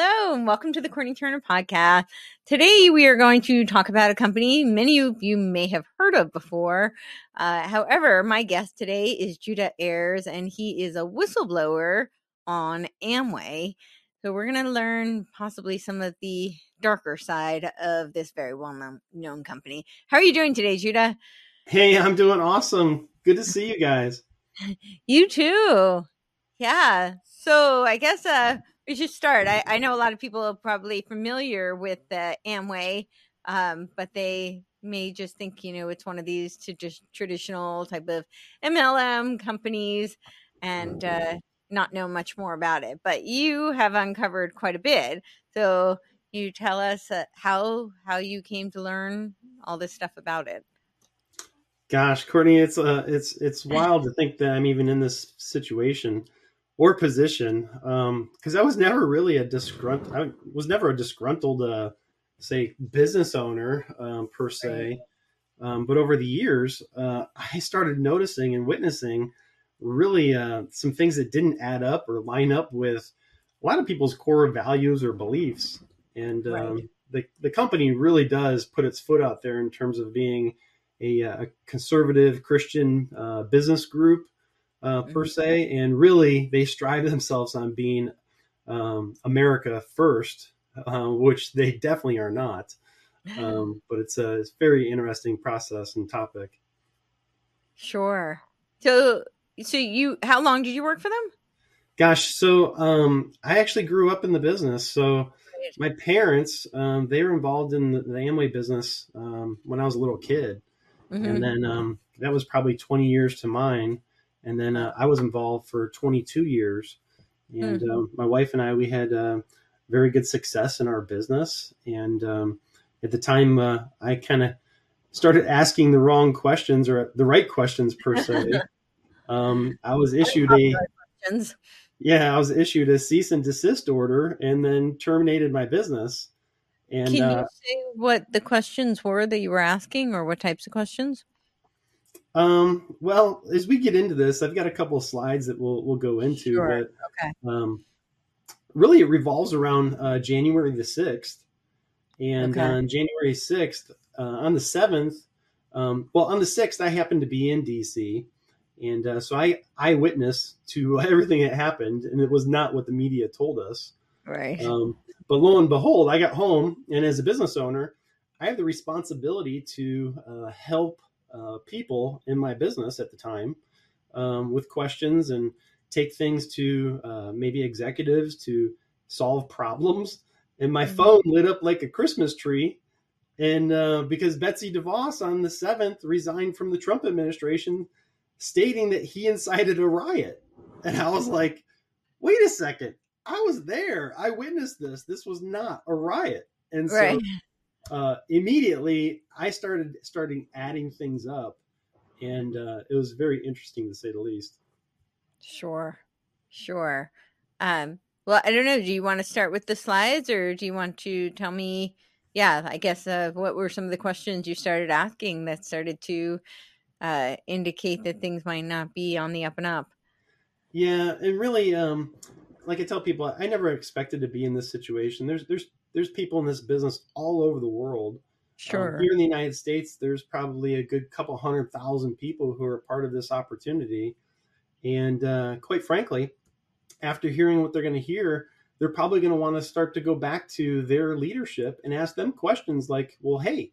Hello, and welcome to the Courtenay Turner podcast. Today, we are going to talk about a company many of you may have heard of before. Uh, however, my guest today is Judah Ayers, and he is a whistleblower on Amway. So, we're going to learn possibly some of the darker side of this very well known company. How are you doing today, Judah? Hey, I'm doing awesome. Good to see you guys. you too. Yeah. So, I guess uh, we should start. I, I know a lot of people are probably familiar with uh, Amway, um, but they may just think you know it's one of these to just traditional type of MLM companies and uh, not know much more about it. But you have uncovered quite a bit. So you tell us uh, how how you came to learn all this stuff about it. Gosh, Courtenay, it's uh, it's it's wild to think that I'm even in this situation or position because um, I was never really a disgruntled. I was never a disgruntled, uh, say, business owner um, per se. Um, but over the years, uh, I started noticing and witnessing really uh, some things that didn't add up or line up with a lot of people's core values or beliefs. And um, right. the the company really does put its foot out there in terms of being a, a conservative Christian uh, business group uh, per mm-hmm. se, and really they strive themselves on being um, America first, uh, which they definitely are not. Um, but it's a it's very interesting process and topic. Sure. So, so you, how long did you work for them? Gosh, so um, I actually grew up in the business. So my parents, um, they were involved in the, the Amway business um, when I was a little kid, mm-hmm. and then um, that was probably twenty years to mine. And then uh, I was involved for 22 years. And mm-hmm. um, my wife and I, we had uh, very good success in our business. And um, at the time, uh, I kind of started asking the wrong questions or the right questions per se. um, I was issued a yeah, I was issued a cease and desist order and then terminated my business. And can you uh, say what the questions were that you were asking, or what types of questions? Um, well, as we get into this, I've got a couple of slides that we'll we'll go into. Sure. But, okay. Um, really, it revolves around uh, January the sixth, and okay. on January sixth, uh, on the seventh, um, well, on the sixth, I happened to be in DC, and uh, so I eyewitness to everything that happened, and it was not what the media told us. Right. Um, but lo and behold, I got home, and as a business owner, I have the responsibility to uh, help uh, people in my business at the time um, with questions and take things to uh, maybe executives to solve problems. And my mm-hmm. phone lit up like a Christmas tree. And uh, because Betsy DeVos on the 7th resigned from the Trump administration, stating that he incited a riot. And I was like, wait a second. I was there. I witnessed this. This was not a riot. And so right uh, immediately I started starting adding things up, and uh, it was very interesting to say the least. Sure, sure. Um, well, I don't know. Do you want to start with the slides, or do you want to tell me? Yeah, I guess uh, what were some of the questions you started asking that started to uh, indicate that things might not be on the up and up? Yeah, and really, um, like I tell people, I never expected to be in this situation. There's there's there's people in this business all over the world. Um, sure. Um, here in the United States, there's probably a good couple hundred thousand people who are part of this opportunity. And uh, quite frankly, after hearing what they're going to hear, they're probably going to want to start to go back to their leadership and ask them questions like, well, hey,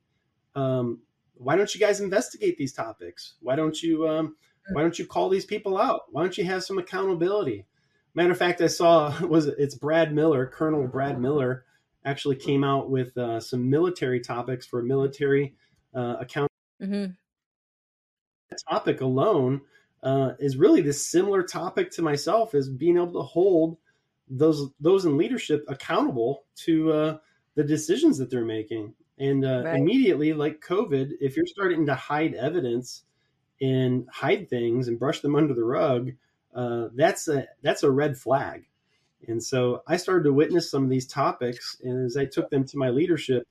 um, why don't you guys investigate these topics? Why don't you um, why don't you call these people out? Why don't you have some accountability? Matter of fact, I saw was it's Brad Miller, Colonel Brad Miller, actually came out with uh, some military topics for military uh, account. Mm-hmm. Topic alone uh, is really this similar topic to myself is being able to hold those those in leadership accountable to uh, the decisions that they're making. And uh, right. immediately, like COVID, if you're starting to hide evidence and hide things and brush them under the rug, uh, that's a that's a red flag. And so I started to witness some of these topics, and as I took them to my leadership,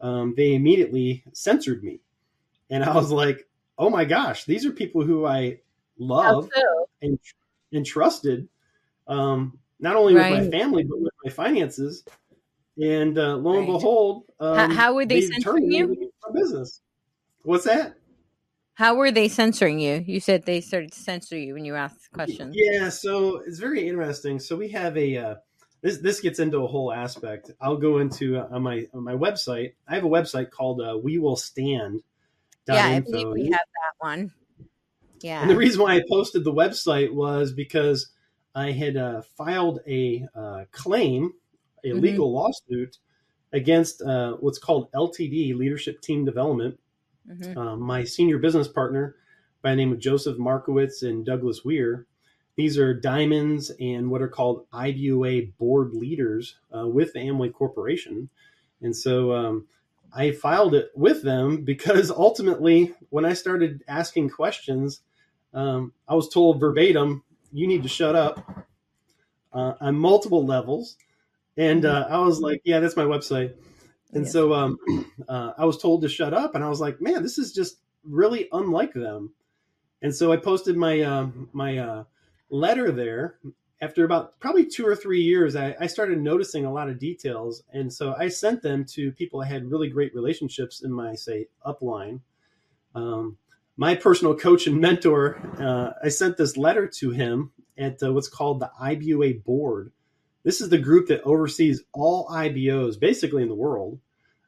um, they immediately censored me, and I was like, "Oh my gosh, these are people who I love and and trusted, um, not only right. with my family but with my finances." And uh, lo and behold, um, how, how would they, they censor you? Business. What's that? How were they censoring you? You said they started to censor you when you asked questions. Yeah, so it's very interesting. So we have a uh, this this gets into a whole aspect. I'll go into uh, on my on my website. I have a website called uh, We Will Stand. Yeah, I believe we have that one. Yeah, and the reason why I posted the website was because I had uh, filed a uh, claim, a mm-hmm. legal lawsuit against uh, what's called LTD Leadership Team Development Mm-hmm. Um, my senior business partner by the name of Joseph Markowitz and Douglas Weir. These are diamonds and what are called IBOA board leaders uh, with Amway Corporation. And so um, I filed it with them because ultimately, when I started asking questions, um, I was told verbatim, you need to shut up uh, on multiple levels. And mm-hmm. uh, I was like, yeah, that's my website. And so um, uh, I was told to shut up, and I was like, man, this is just really unlike them. And so I posted my uh, my uh, letter there. After about probably two or three years, I, I, started noticing a lot of details, and so I sent them to people I had really great relationships in my say upline. Um, my personal coach and mentor, uh, I sent this letter to him at uh, what's called the IBOA board. This is the group that oversees all IBOs basically in the world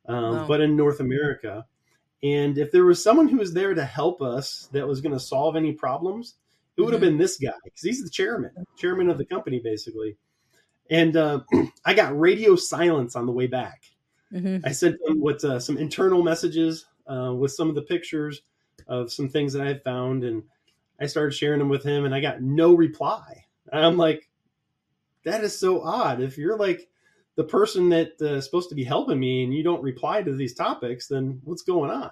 um, wow. but in North America. And if there was someone who was there to help us that was going to solve any problems, it would have mm-hmm. been this guy because he's the chairman, chairman of the company, basically. And uh, I got radio silence on the way back. Mm-hmm. I sent him with uh, some internal messages uh, with some of the pictures of some things that I had found, and I started sharing them with him, and I got no reply. I'm like, that is so odd. If you're like the person that's uh, supposed to be helping me and you don't reply to these topics, then what's going on?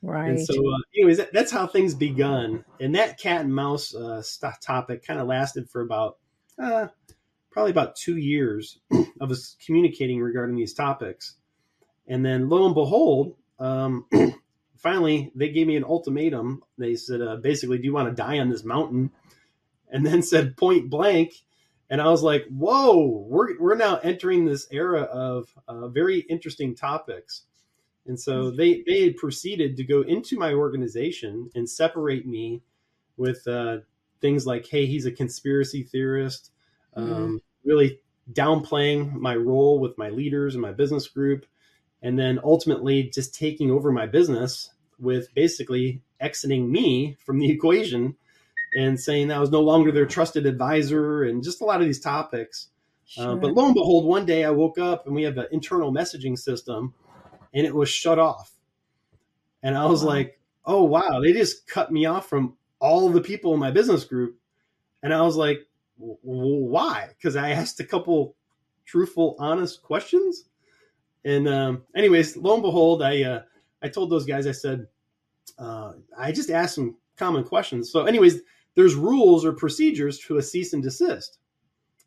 Right. And so, uh, anyways, that, that's how things begun. And that cat and mouse uh, topic kind of lasted for about uh, probably about two years of us communicating regarding these topics. And then, lo and behold, um, finally they gave me an ultimatum. They said, uh, basically, do you want to die on this mountain? And then said point blank, and I was like, "Whoa, we're we're now entering this era of uh, very interesting topics." And so mm-hmm. they they had proceeded to go into my organization and separate me with uh, things like, "Hey, he's a conspiracy theorist," mm-hmm. um, really downplaying my role with my leaders and my business group, and then ultimately just taking over my business with basically exiting me from the equation and saying that I was no longer their trusted advisor and just a lot of these topics. Uh, sure. Uh, but lo and behold, one day I woke up and we have an internal messaging system and it was shut off. And I was like, oh, wow, they just cut me off from all the people in my business group. And I was like, why? Because I asked a couple truthful, honest questions. And um, anyways, lo and behold, I uh, I told those guys, I said, uh, I just asked some common questions. So, anyways, there's rules or procedures to a cease and desist.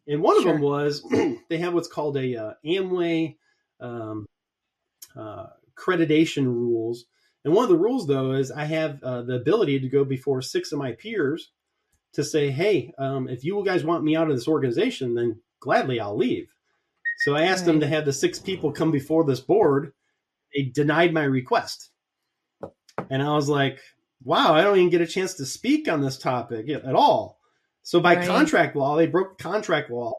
And one sure. of them was they have what's called a uh, Amway um, uh, accreditation rules. And one of the rules, though, is I have uh, the ability to go before six of my peers to say, hey, um, if you guys want me out of this organization, then gladly I'll leave. So I asked right. them to have the six people come before this board. They denied my request. And I was like, wow, I don't even get a chance to speak on this topic at all. So by right. contract law, they broke contract law.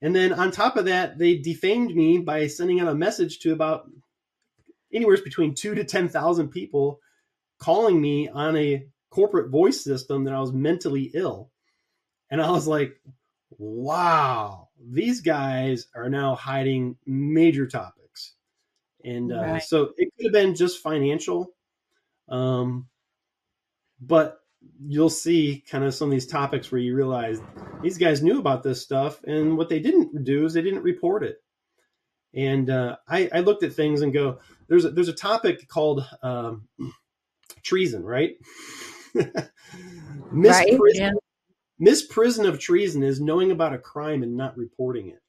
And then on top of that, they defamed me by sending out a message to about anywhere between two to 10,000 people calling me on a corporate voice system that I was mentally ill. And I was like, wow, these guys are now hiding major topics. And uh, right. so it could have been just financial. Um, but you'll see kind of some of these topics where you realize these guys knew about this stuff. And what they didn't do is they didn't report it. And uh, I, I, looked at things and go, there's a, there's a topic called um, treason, right? misprision, right, yeah. misprision of treason is knowing about a crime and not reporting it.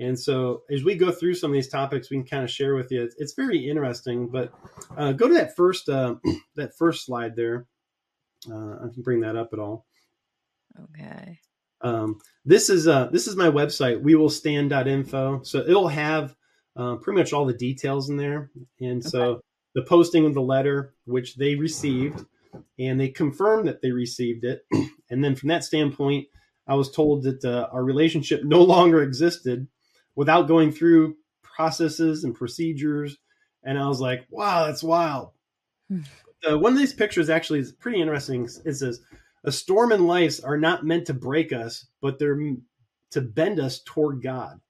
And so, as we go through some of these topics, we can kind of share with you. It's, it's very interesting. But uh, go to that first uh, that first slide there. Uh, I can bring that up at all. Okay. Um, this is uh, this is my website. We will stand.info. So it'll have uh, pretty much all the details in there. And so okay. the posting of the letter, which they received, and they confirmed that they received it. and then from that standpoint, I was told that uh, our relationship no longer existed without going through processes and procedures. And I was like, wow, that's wild. Uh, one of these pictures actually is pretty interesting. It says, a storm and life are not meant to break us, but they're to bend us toward God.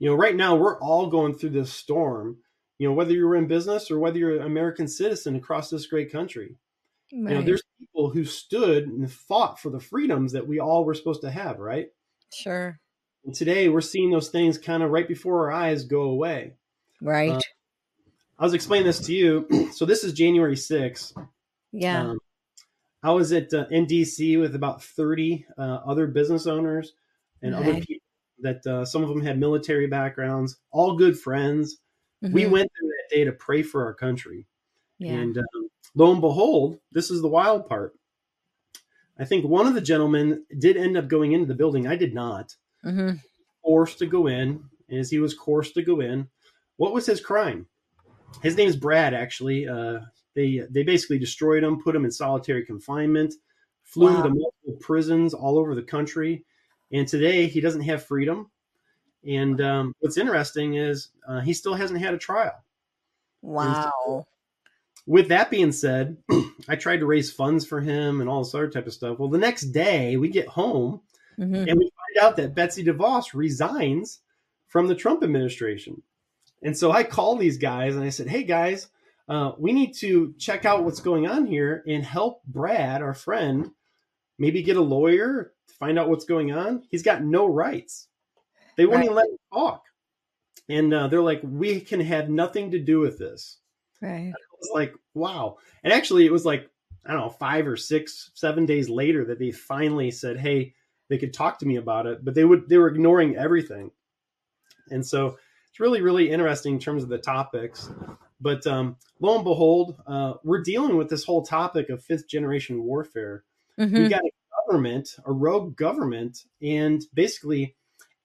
You know, right now we're all going through this storm, you know, whether you're in business or whether you're an American citizen across this great country. Right. You know, there's people who stood and fought for the freedoms that we all were supposed to have, right? Sure. And today we're seeing those things kind of right before our eyes go away. Right. Uh, I was explaining this to you. so this is January 6th. Yeah. Um, I was at uh, NDC with about 30 uh, other business owners and other people that uh, some of them had military backgrounds, all good friends. Mm-hmm. We went there that day to pray for our country. Yeah. And um, lo and behold, this is the wild part. I think one of the gentlemen did end up going into the building. I did not. Mm-hmm. Forced to go in, as he was forced to go in. What was his crime? His name is Brad. Actually, uh, they they basically destroyed him, put him in solitary confinement, flew wow. to multiple prisons all over the country, and today he doesn't have freedom. And um, what's interesting is uh, he still hasn't had a trial. Wow. with that being said, I tried to raise funds for him and all this other type of stuff. Well, the next day we get home mm-hmm. and we find out that Betsy DeVos resigns from the Trump administration. And so I called these guys and I said, "Hey guys, uh, we need to check out what's going on here and help Brad, our friend, maybe get a lawyer to find out what's going on. He's got no rights. They won't right. even let him talk. And uh, they're like, we can have nothing to do with this. Right. I was like, wow. And actually, it was like, I don't know, five or six, seven days later that they finally said, hey, they could talk to me about it, but they would they were ignoring everything. And so it's really, really interesting in terms of the topics. But um, lo and behold, uh, we're dealing with this whole topic of fifth generation warfare. Mm-hmm. We've got a government, a rogue government, and basically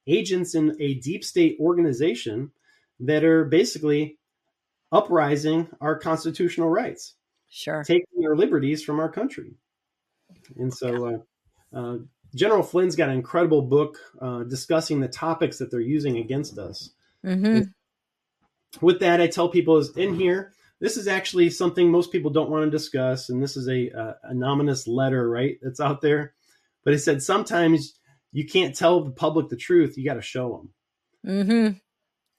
agents in a deep state organization that are basically uprising our constitutional rights, sure, taking our liberties from our country. And so, uh, uh, General Flynn's got an incredible book uh, discussing the topics that they're using against us. Mm-hmm with that, I tell people is in here. This is actually something most people don't want to discuss, and this is a uh, anonymous letter, right? That's out there. But it said sometimes you can't tell the public the truth; you got to show them. Mm-hmm.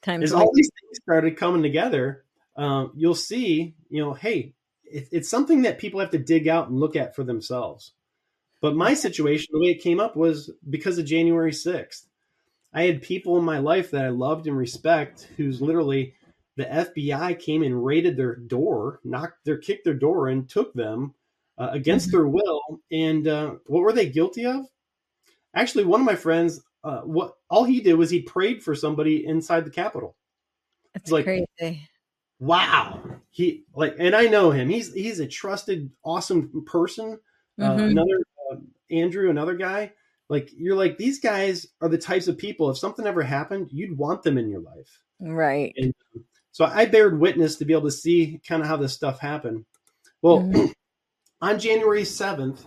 Time As all these things started coming together, um, you'll see, you know, hey, it, it's something that people have to dig out and look at for themselves. But my situation, the way it came up was because of January 6th. I had people in my life that I loved and respect who's literally the FBI came and raided their door, knocked their, kicked their door and took them uh, against mm-hmm. their will. And uh, what were they guilty of? Actually, one of my friends, uh, what all he did was he prayed for somebody inside the Capitol. That's like, crazy. Wow, he like, and I know him. He's he's a trusted, awesome person. Uh, mm-hmm. another Andrew, another guy. Like you're like these guys are the types of people. If something ever happened, you'd want them in your life, right? And so I bared witness to be able to see kind of how this stuff happened. Well, mm-hmm. on January 7th,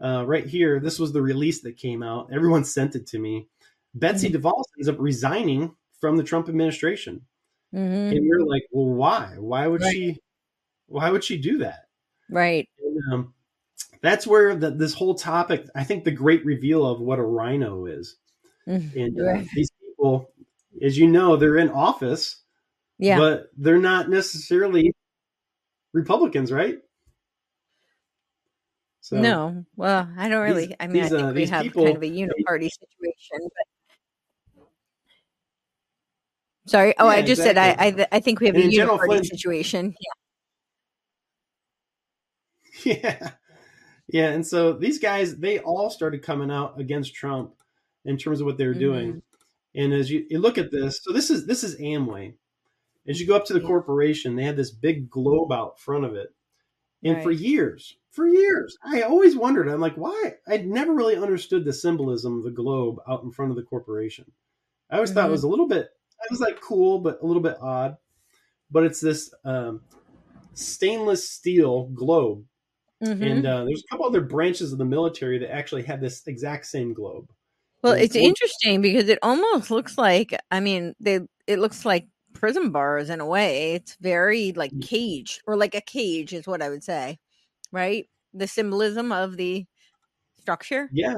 uh, right here, this was the release that came out. Everyone sent it to me. Betsy mm-hmm. DeVos ends up resigning from the Trump administration. Mm-hmm. And we are like, well, why? Why would right. she? why would she do that? Right. And, um, that's where the, this whole topic, I think, the great reveal of what a RINO is. Mm, And uh, these people, as you know, they're in office, Yeah. but they're not necessarily Republicans, right? So, no. Well, I don't These- really. I mean, these, I think uh, we have people- kind of a uniparty situation. But sorry. Oh, I Yeah, just said I, I. I think we have And a uniparty Flynn- situation. Yeah. Yeah. Yeah. And so these guys, they all started coming out against Trump in terms of what they were doing. Mm-hmm. And as you, you look at this, so this is this is Amway. As you go up to the Yeah. corporation, they had this big globe out front of it. And for years, for years, I always wondered, I'm like, why? I'd never really understood the symbolism of the globe out in front of the corporation. I always thought it Mhm. was a little bit, I was like cool, but a little bit odd. But it's this um, stainless steel globe Mhm. and uh, there's a couple other branches of the military that actually have this exact same globe. Well, it's interesting because it almost looks like. I mean, they. It looks like prison bars in a way. It's very like Mm. caged, or like a cage is what I would say, right? The symbolism of the structure, Yeah,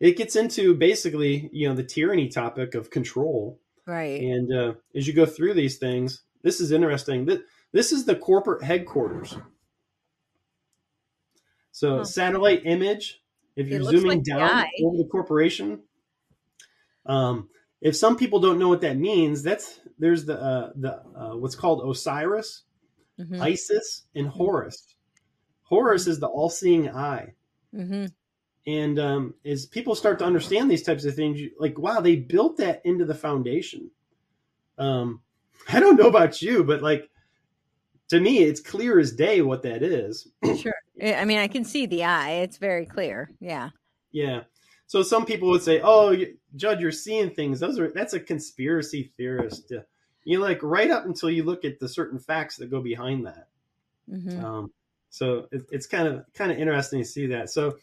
it gets into basically you know the tyranny topic of control, right? and uh, as you go through these things, this is interesting. This, this is the corporate headquarters. So Huh. satellite image. If you're zooming like down eye. over the corporation, um, if some people don't know what that means, that's there's the uh, the uh, what's called Osiris. Mhm, Isis and Horus. Horus is the all-seeing eye, mhm. and um, as people start to understand these types of things, you, like wow, they built that into the foundation. Um, I don't know about you, but like to me, it's clear as day what that is. Sure. I I mean, I can see the eye. It's very clear. Yeah. Yeah. So some people would say, "Oh, you- Judd, you're seeing things. Those are that's a conspiracy theorist." Uh, You like right up until you look at the certain facts that go behind that. hmm Um, so it, it's kind of kind of interesting to see that. So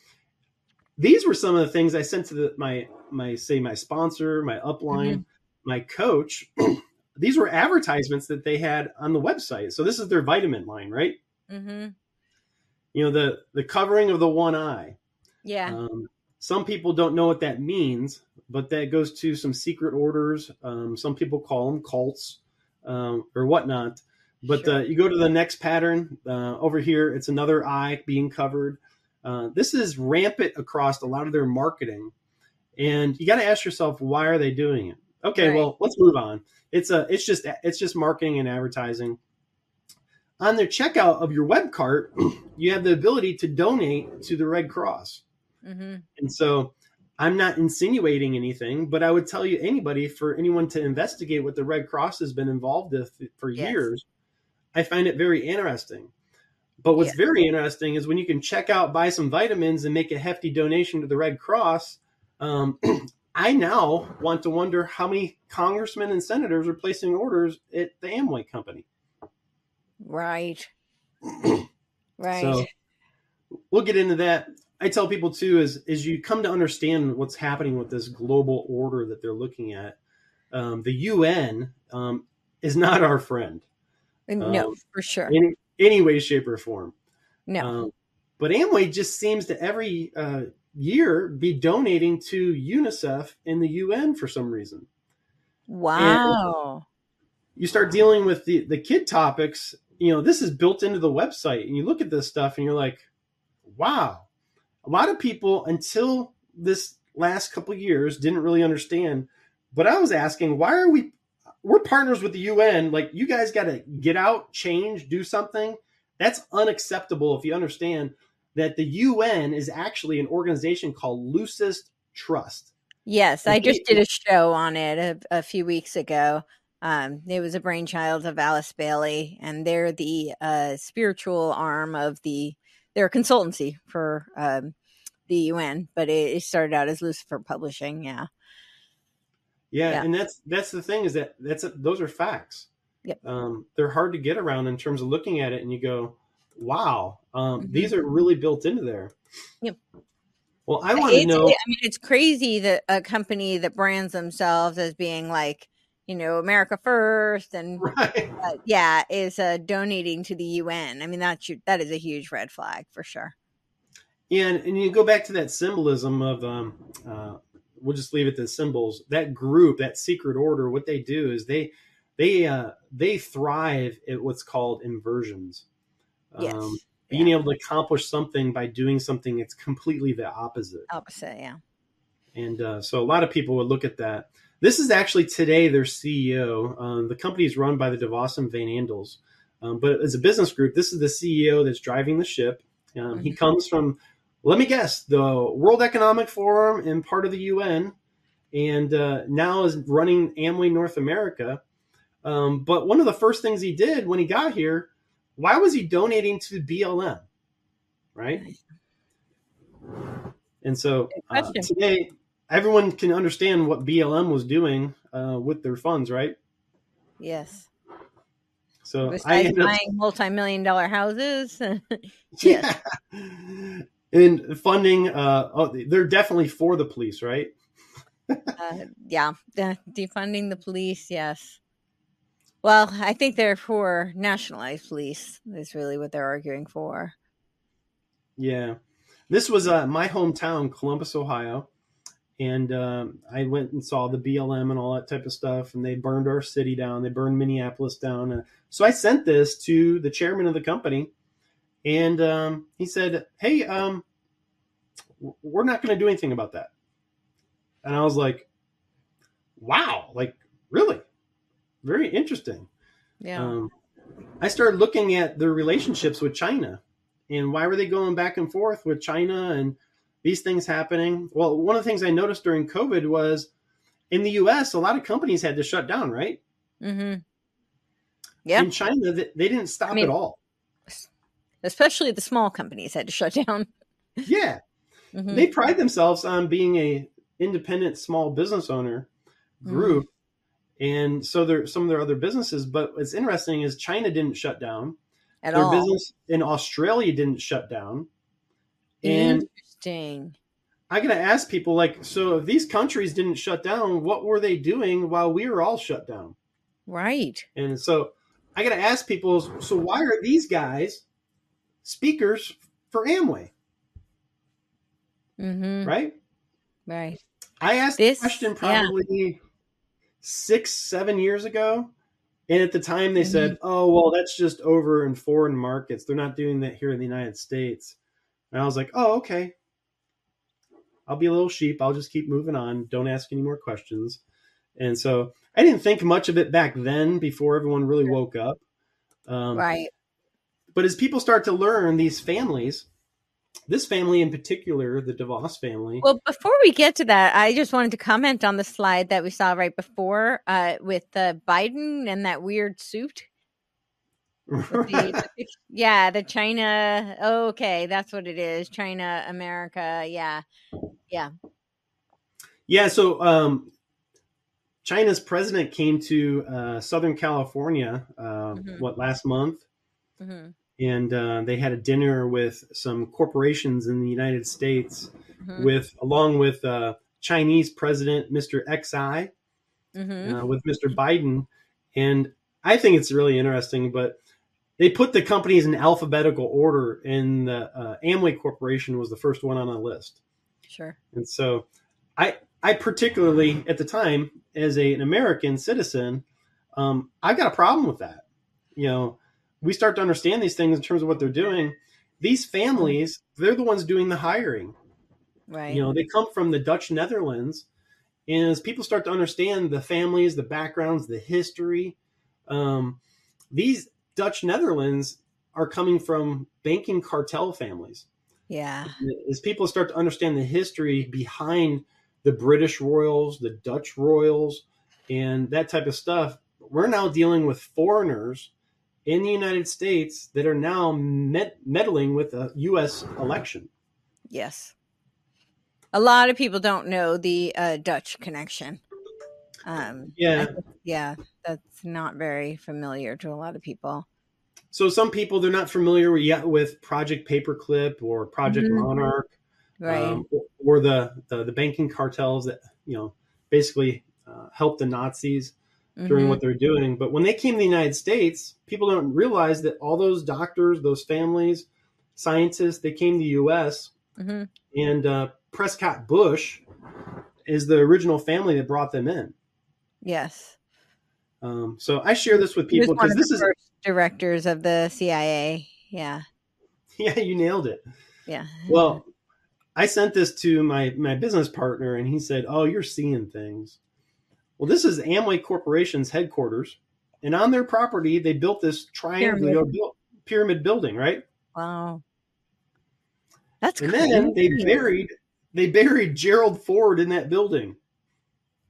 these were some of the things I sent to the, my my say my sponsor, my upline, my coach. these were advertisements that they had on the website. So this is their vitamin line, right? hmm You know the the covering of the one eye. Yeah. Um, some people don't know what that means, but that goes to some secret orders. Um, some people call them cults um, or whatnot. But Sure. uh, you go to the next pattern uh, over here, it's another eye being covered. Uh, this is rampant across a lot of their marketing, and you got to ask yourself why are they doing it? Okay, Right. well let's move on. It's a it's just it's just marketing and advertising. On the checkout of your web cart, you have the ability to donate to the Red Cross. Mm-hmm. And so I'm not insinuating anything, but I would tell you anybody for anyone to investigate what the Red Cross has been involved with for Yes. years. I find it very interesting. But what's Yes. very interesting is when you can check out, buy some vitamins, and make a hefty donation to the Red Cross. Um, I now want to wonder how many congressmen and senators are placing orders at the Amway company. Right. Right. So we'll get into that. I tell people too is is you come to understand what's happening with this global order that they're looking at. Um, the UN um, is not our friend no, um, for sure. in any way, shape, or form. No. Um, but Amway just seems to every uh, year be donating to UNICEF and the UN for some reason. wow. you start dealing with the the kid topics you know this is built into the website and you look at this stuff and you're like wow. A lot of people until this last couple of years didn't really understand. But i was asking why are we we're partners with the un like you guys got to get out change do something. That's unacceptable if you understand that the un is actually an organization called lucis trust. Yes, I just did a show on it a, a few weeks ago. Um, it was a brainchild of Alice Bailey, and they're the uh, spiritual arm of the. They're a consultancy for um, the UN, but it, it started out as Lucifer Publishing. Yeah, Yeah, Yeah. and that's that's the thing is that that's a, those are facts. Yep. Um, they're hard to get around in terms of looking at it, and you go, "Wow, um, Mhm. these are really built into there." Yep. Well, I want to know. I mean, it's crazy that a company that brands themselves as being like, you know, America First, and right. uh, yeah, is uh, donating to the UN. I mean, that's that is a huge red flag for sure. Yeah, and, and you go back to that symbolism of um, uh, we'll just leave it to symbols. That group, that secret order, what they do is they they uh, they thrive at what's called inversions. Yes. Um, being Yeah. able to accomplish something by doing something that's completely the opposite. Opposite, yeah. And uh, so a lot of people would look at that. This is actually today their CEO. Um, the company is run by the DeVos and Van Andels. Um, but as a business group, this is the CEO that's driving the ship. Um, He Mhm. comes from, let me guess, the World Economic Forum and part of the UN, and uh, now is running Amway North America. Um, but one of the first things he did when he got here, why was he donating to BLM? Right? And so uh, today, everyone can understand what BLM was doing uh, with their funds, right? Yes. So I ended up, buying multi-million dollar houses, yeah, and funding. Uh, oh, they're definitely for the police, right? uh, yeah, de- defunding the police. Yes. Well, I think they're for nationalized police. Is really what they're arguing for. Yeah, this was uh, my hometown, Columbus, Ohio, and um, I went and saw the BLM and all that type of stuff, and they burned our city down. They burned Minneapolis down. Uh, so I sent this to the chairman of the company, and um, he said, "Hey, um, we're not going to do anything about that." And I was like, "Wow, like really, very interesting." Yeah. Um, I started looking at their relationships with China and why were they going back and forth with China and these things happening. Well, one of the things I noticed during COVID was in the US, a lot of companies had to shut down, right? mm-hmm. Yeah. In China, they, didn't stop I mean- at all. Especially the small companies had to shut down. Yeah. Mhm. They pride themselves on being a independent small business owner group. And so there some of their other businesses, but what's interesting is China didn't shut down. At their all. business in Australia didn't shut down. And Interesting. I gotta ask people like, so if these countries didn't shut down, what were they doing while we were all shut down? Right. And so I gotta ask people, so why are these guys speakers for Amway? Mm-hmm. Right? Right. I asked This- the question yeah. probably six, seven years ago. And at the time they Mm-hmm. said, oh, well, that's just over in foreign markets. They're not doing that here in the United States. And I was like, oh, okay. I'll be a little sheep. I'll just keep moving on. Don't ask any more questions. And so I didn't think much of it back then before everyone really woke up. Um, Right. But as people start to learn these families, this family in particular, the DeVos family, Well, before we get to that, I just wanted to comment on the slide that we saw right before uh, with uh, Biden and that weird suit. The- yeah, the China. Oh, okay, that's what it is. China, America. Yeah. Yeah. Yeah, so um, China's president came to uh, Southern California, uh, Mhm. what, last month? hmm And uh, they had a dinner with some corporations in the United States, hmm with along with uh, Chinese President Mr. Xi, hmm uh, with Mr. Biden. And I think it's really interesting, but they put the companies in alphabetical order, and the uh, Amway Corporation was the first one on the list. Sure. And so I I particularly at the time as a, an American citizen, um, I've got a problem with that. You know, we start to understand these things in terms of what they're doing. These families, they're the ones doing the hiring. Right. You know, they come from the Dutch Netherlands. And as people start to understand the families, the backgrounds, the history, um, these Dutch Netherlands are coming from banking cartel families yeah. as people start to understand the history behind the British royals, the Dutch royals, and that type of stuff, we're now dealing with foreigners in the United States that are now med- meddling with a U.S. election. Yes. A lot of people don't know the uh, Dutch connection. Um, Yeah. I yeah, that's not very familiar to a lot of people. So some people they're not familiar yet with Project Paperclip or Project Mhm. Monarch, Right. um, or, or the, the the banking cartels that you know basically uh, help the Nazis. during Mhm. what they're doing. But when they came to the United States, people don't realize that all those doctors, those families, scientists, they came to the U.S. Mhm. and uh, Prescott Bush is the original family that brought them in. Yes. Um, so I share this with people because this is directors of the CIA. Yeah. yeah, you nailed it. Yeah. Well, I sent this to my my business partner, and he said, "Oh, you're seeing things." Well, this is Amway Corporation's headquarters, and on their property, they built this triangular pyramid, pyramid building, right? Wow. That's And crazy. then they buried they buried Gerald Ford in that building.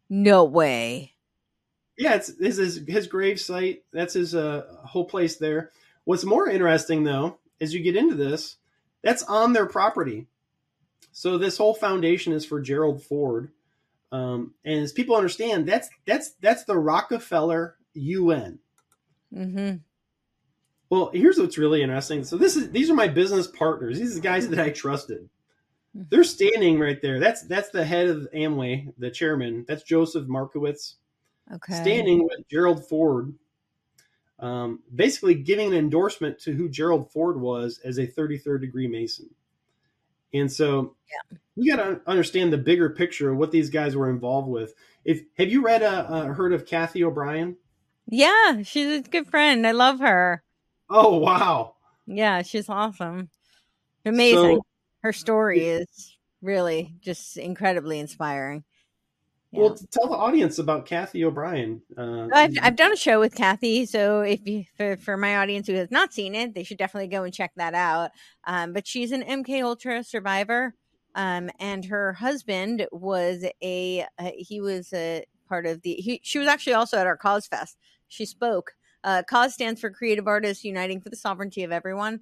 No way. Yeah, it's this is his grave site. That's his uh, whole place there. What's more interesting though, as you get into this, that's on their property. So this whole foundation is for Gerald Ford, um, and as people understand, that's that's that's the Rockefeller UN. Mm-hmm. Well, here's what's really interesting. So this is these are my business partners. These are the guys that I trusted. They're standing right there. That's that's the head of Amway, the chairman. That's Joseph Markowitz. Okay. standing with Gerald Ford, um, basically giving an endorsement to who Gerald Ford was as a 33rd degree Mason. And so Yeah. you got to understand the bigger picture of what these guys were involved with. If have you read uh, uh, heard of Kathy O'Brien? Yeah, she's a good friend. I love her. Oh wow! Yeah, she's awesome. Amazing. So- Her story is really just incredibly inspiring. Yeah. Well, tell the audience about Kathy O'Brien. Uh, I've, I've done a show with Kathy, so if you for, for my audience who has not seen it, they should definitely go and check that out. Um, but she's an MK Ultra survivor, um, and her husband was a uh, he was a part of the. He, she was actually also at our Cause Fest. She spoke. Uh, Cause stands for Creative Artists Uniting for the Sovereignty of Everyone.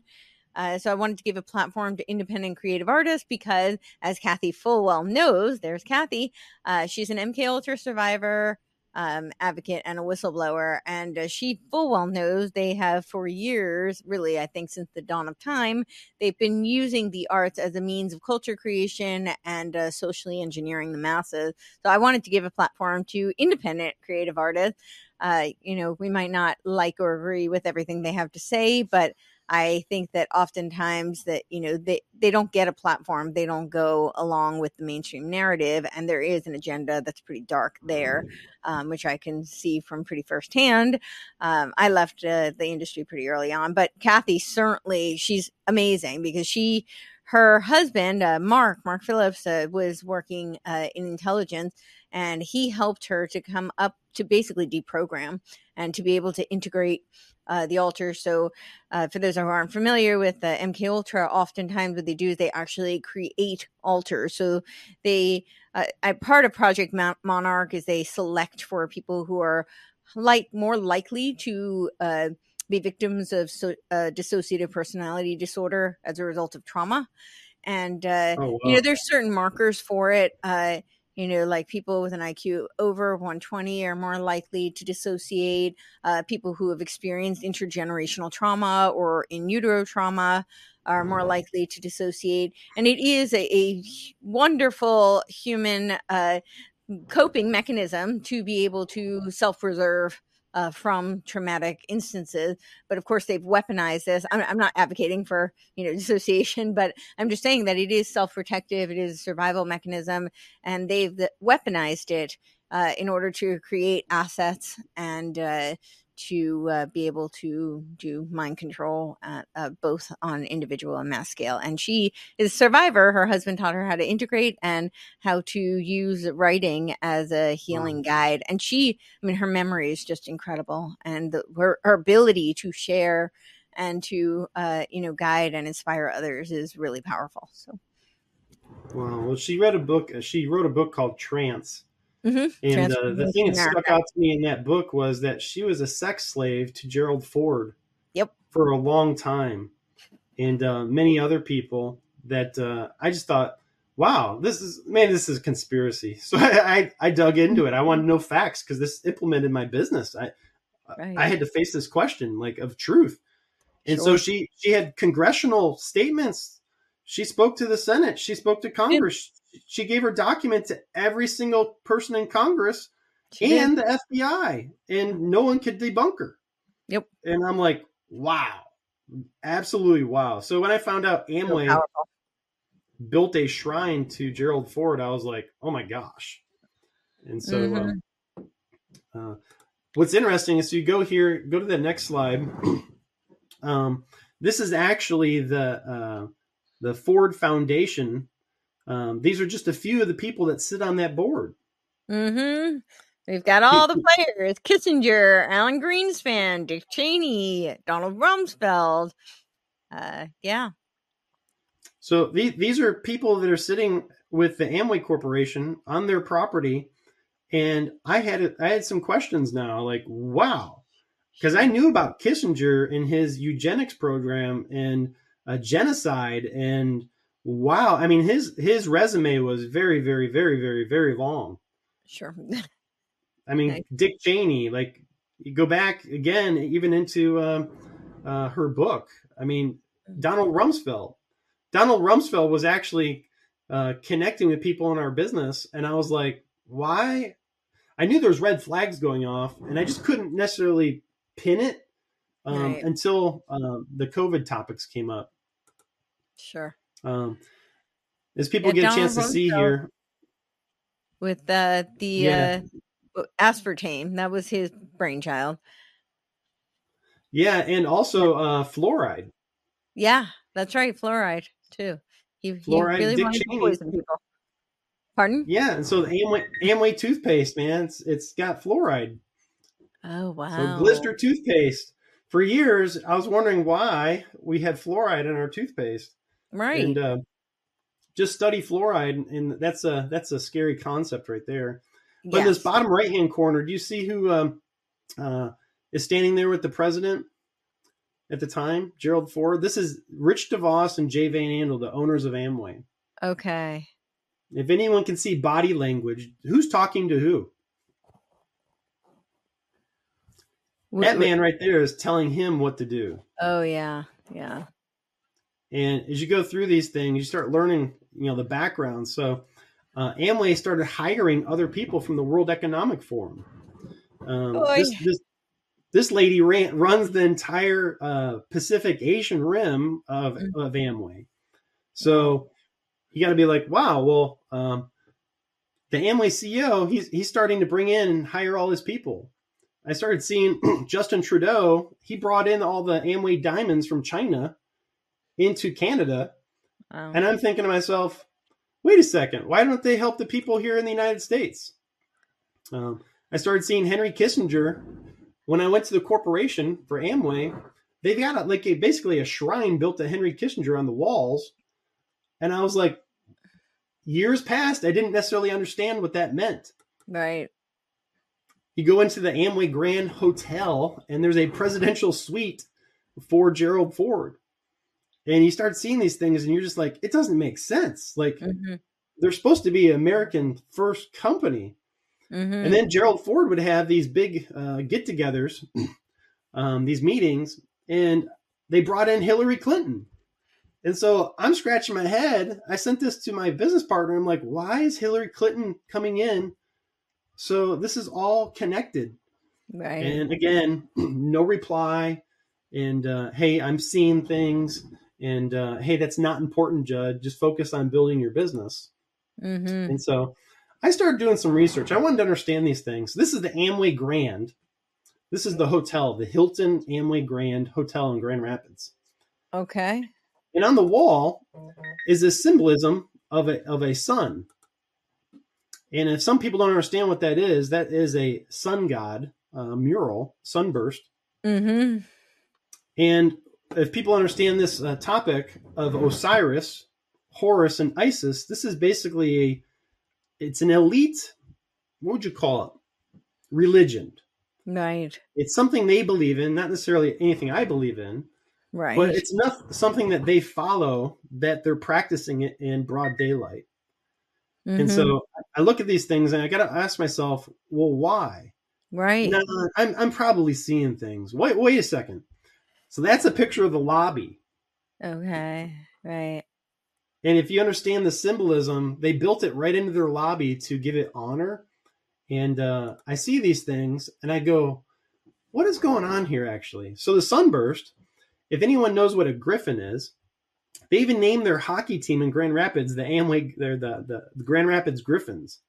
Uh, so I wanted to give a platform to independent creative artists because, as Kathy full well knows, there's Kathy. Uh, she's an MK Ultra survivor, um, advocate, and a whistleblower, and uh, she full well knows they have for years, really, I think since the dawn of time, they've been using the arts as a means of culture creation and uh, socially engineering the masses. So I wanted to give a platform to independent creative artists. Uh, you know, we might not like or agree with everything they have to say, but I think that oftentimes that you know they they don't get a platform, they don't go along with the mainstream narrative, and there is an agenda that's pretty dark there, um, which I can see from pretty firsthand. Um, I left uh, the industry pretty early on, but Kathy certainly she's amazing because she her husband uh, Mark Mark Phillips uh, was working uh, in intelligence, and he helped her to come up to basically deprogram and to be able to integrate uh, the alter. So, uh, for those who aren't familiar with the MK Ultra, oftentimes what they do is they actually create alters. So they, uh, part of Project Monarch is they select for people who are like more likely to uh, be victims of so, uh, dissociative personality disorder as a result of trauma. And uh, oh, wow. you know, there's certain markers for it. You know, like people with an IQ over 120 are more likely to dissociate. Uh, people who have experienced intergenerational trauma or in utero trauma are more likely to dissociate. And it is a, a wonderful human uh, coping mechanism to be able to self preserve. Uh, from traumatic instances, but of course they've weaponized this. I'm, I'm not advocating for you know dissociation, but I'm just saying that it is self-protective. It is a survival mechanism, and they've weaponized it uh, in order to create assets and uh, to uh, be able to do mind control at, uh, both on individual and mass scale. And she is a survivor. Her husband taught her how to integrate and how to use writing as a healing guide. And she, I mean, her memory is just incredible, and the, her, her ability to share and to uh, you know guide and inspire others is really powerful. So. Wow. Well, she read a book. She wrote a book called Trance. Mm-hmm. And uh, the thing that stuck out to me in that book was that she was a sex slave to Gerald Ford. Yep. For a long time, and uh, many other people. That uh, I just thought, wow, this is man, this is a conspiracy. So I, I, I dug into it. I wanted to know facts because this implemented my business. I Right. I had to face this question like of truth. And so she she had congressional statements. She spoke to the Senate. She spoke to Congress. She gave her document to every single person in Congress She did. and the FBI, and no one could debunk her. Yep. And I'm like, wow, absolutely wow. So when I found out Amway powerful. built a shrine to Gerald Ford, I was like, oh my gosh. And so, Mhm. um, uh, what's interesting is you go here, go to the next slide. um, this is actually the uh, the Ford Foundation. Um, these are just a few of the people that sit on that board. Mm-hmm. We've got all the players: Kissinger, Alan Greenspan, Dick Cheney, Donald Rumsfeld. Uh, yeah. So these these are people that are sitting with the Amway Corporation on their property, and I had I had some questions now, like wow, because I knew about Kissinger and his eugenics program and uh, genocide, and wow, I mean his his resume was very very very very very long. Sure. I mean Okay. Dick Cheney, like you go back again even into um, uh, her book. I mean Donald Rumsfeld. Donald Rumsfeld was actually uh, connecting with people in our business, and I was like, why? I knew there was red flags going off, and I just couldn't necessarily pin it um, Right. until um, the COVID topics came up. Sure. Um, as people Yeah, get a chance to Donald see here, With uh, the Yeah. uh, aspartame, that was his brainchild. yeah, and also uh, fluoride. Yeah, that's right. Fluoride too. He, Fluoride, he really Dick wanted Cheney. to poison people. Pardon? Yeah, and so the Amway, Amway toothpaste, man, it's, it's got fluoride. Oh wow. So Glister toothpaste. For years, I was wondering why we had fluoride in our toothpaste, Right. and uh, just study fluoride, and that's a that's a scary concept right there. But in this bottom right hand corner, do you see who um, uh, is standing there with the president at the time, Gerald Ford? This is Rich DeVos and Jay Van Andel, the owners of Amway. Okay. If anyone can see body language, who's talking to who? That man right there is telling him what to do. Oh yeah. Yeah. And as you go through these things, you start learning, you know, the background. So uh, Amway started hiring other people from the World Economic Forum. Um, this, this this lady ran, runs the entire uh, Pacific Asian rim of, Mm-hmm. of Amway. So you got to be like, wow, well, um, the Amway CEO, he's he's starting to bring in and hire all his people. I started seeing Justin Trudeau. He brought in all the Amway diamonds from China into Canada, Wow. and I'm thinking to myself, wait a second, why don't they help the people here in the United States? Um, I started seeing Henry Kissinger when I went to the corporation for Amway. They've got a, like a, basically a shrine built to Henry Kissinger on the walls, and I was like, years passed, I didn't necessarily understand what that meant. right. You go into the Amway Grand Hotel, and there's a presidential suite for Gerald Ford. And you start seeing these things, and you're just like, it doesn't make sense. Like, hmm they're supposed to be American first company. hmm And then Gerald Ford would have these big uh, get togethers, um, these meetings, and they brought in Hillary Clinton. And so I'm scratching my head. I sent this to my business partner. I'm like, why is Hillary Clinton coming in? So this is all connected. right. And again, no reply. And uh, hey, I'm seeing things. And uh, hey, that's not important, Judd. Just focus on building your business. hmm And so I started doing some research. I wanted to understand these things. This is the Amway Grand. This is the hotel, the Hilton Amway Grand Hotel in Grand Rapids. Okay. And on the wall is a symbolism of a, of a sun. And if some people don't understand what that is, that is a sun god uh, mural, sunburst. hmm And if people understand this uh, topic of Osiris, Horus, and Isis, this is basically a it's an elite. What would you call it? Religion. Right. It's something they believe in, not necessarily anything I believe in, Right. but it's enough something that they follow that they're practicing it in broad daylight. And Mhm. so I look at these things and I got to ask myself, well, why? right. No, I'm I'm probably seeing things. Wait, wait a second. So that's a picture of the lobby. Okay. Right. And if you understand the symbolism, they built it right into their lobby to give it honor. and uh, I see these things, and I go, "What is going on here?" Actually, so the sunburst. If anyone knows what a griffin is, they even named their hockey team in Grand Rapids the Amway. They're the, the, the Grand Rapids Griffins,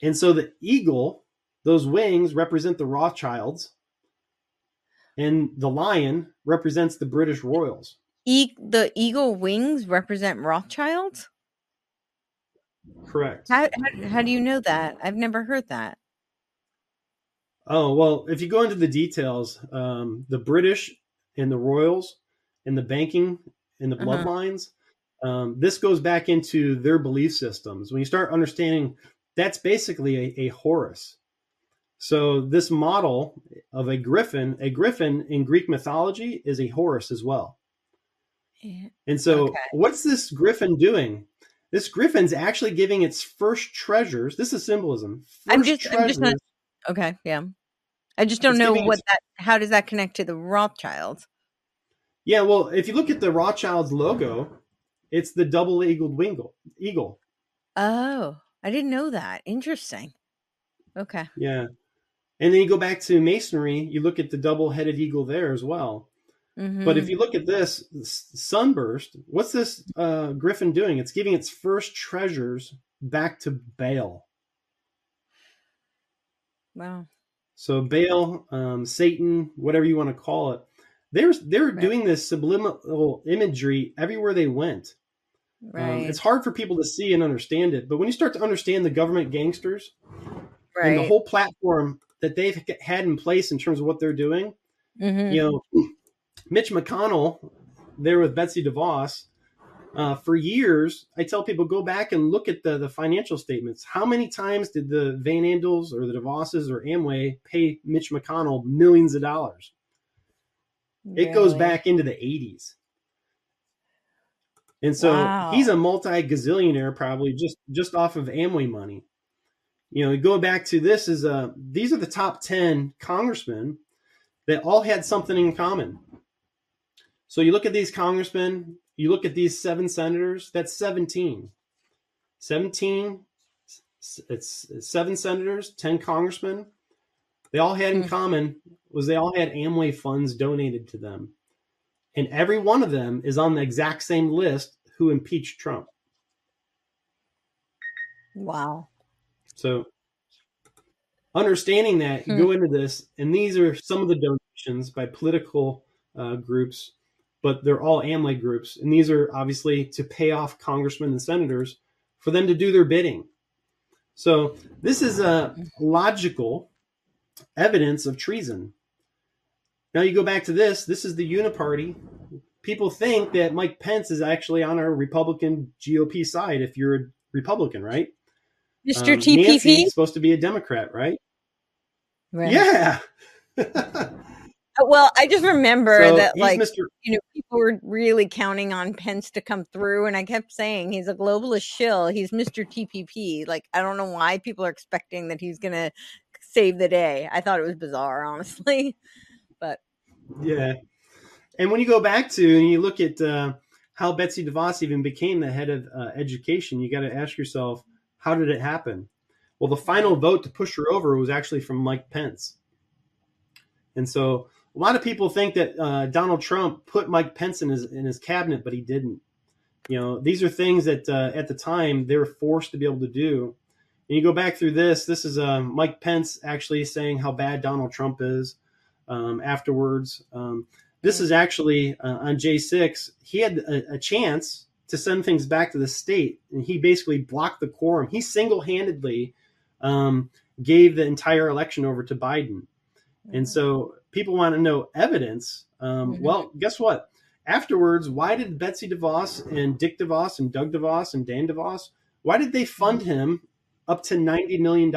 and so the eagle, those wings represent the Rothschilds, and the lion represents the British royals. E- the eagle wings represent Rothschilds. Correct. How, how how do you know that? I've never heard that. Oh well, if you go into the details, um, the British and the royals and the banking and the Uh-huh. bloodlines, um, this goes back into their belief systems. When you start understanding, that's basically a, a Horus. So this model of a griffin, a griffin in Greek mythology is a Horus as well. Yeah. And so, Okay. what's this griffin doing? This griffin's actually giving its first treasures. This is symbolism. I'm just- I'm just not- Okay, yeah. I just don't It's know what us- that. How does that connect to the Rothschilds? Yeah, well, if you look at the Rothschilds logo, it's the double eagled wingle, eagle. Oh, I didn't know that. Interesting. Okay. Yeah. And then you go back to masonry, you look at the double headed eagle there as well. hmm But if you look at this sunburst, what's this uh, griffin doing? It's giving its first treasures back to Baal. wow. So Baal, um, Satan, whatever you want to call it, they're they're Right. doing this subliminal imagery everywhere they went. Um, Right. it's hard for people to see and understand it, but when you start to understand the government gangsters right. and the whole platform that they've had in place in terms of what they're doing, Mhm. you know, Mitch McConnell, there with Betsy DeVos, uh, for years, I tell people go back and look at the the financial statements. How many times did the Van Andels or the DeVosses or Amway pay Mitch McConnell millions of dollars? It goes back into the 80s. And so Wow. he's a multi gazillionaire probably just just off of Amway money. You know, going back to this is uh these are the top 10 congressmen that all had something in common. So you look at these congressmen, you look at these seven senators, that's 17. 17 s- it's seven senators, 10 congressmen. They all had in Hmm. common was they all had Amway funds donated to them. And every one of them is on the exact same list who impeached Trump. Wow. So understanding that, you Hmm. go into this, and these are some of the donations by political uh, groups, but they're all Amway groups, and these are obviously to pay off congressmen and senators for them to do their bidding. So this is a logical evidence of treason. Now you go back to this. This is the Uniparty. People think that Mike Pence is actually on our Republican GOP side. If you're a Republican, right? Mr. Um, TPP? Nancy's supposed to be a Democrat, right? Right. Yeah. Uh, Well, I just remember so that, like, Mr. you know, people were really counting on Pence to come through, and I kept saying he's a globalist shill. He's Mr. TPP. Like, I don't know why people are expecting that he's gonna save the day. I thought it was bizarre, honestly. But Yeah. And when you go back to and you look at uh, how Betsy DeVos even became the head of uh, education, you got to ask yourself, how did it happen? Well, the final vote to push her over was actually from Mike Pence. And so a lot of people think that uh, Donald Trump put Mike Pence in his in his cabinet, but he didn't. You know, these are things that uh, at the time they were forced to be able to do. And you go back through this. This is uh, Mike Pence actually saying how bad Donald Trump is um, afterwards. Um, this is actually uh, on J6. He had a, a chance to send things back to the state, and he basically blocked the quorum. He single handedly um, gave the entire election over to Biden. And so people want to know evidence. Um, Mhm. Well, guess what? Afterwards, why did Betsy DeVos and Dick DeVos and Doug DeVos and Dan DeVos, why did they fund him up to $90 million?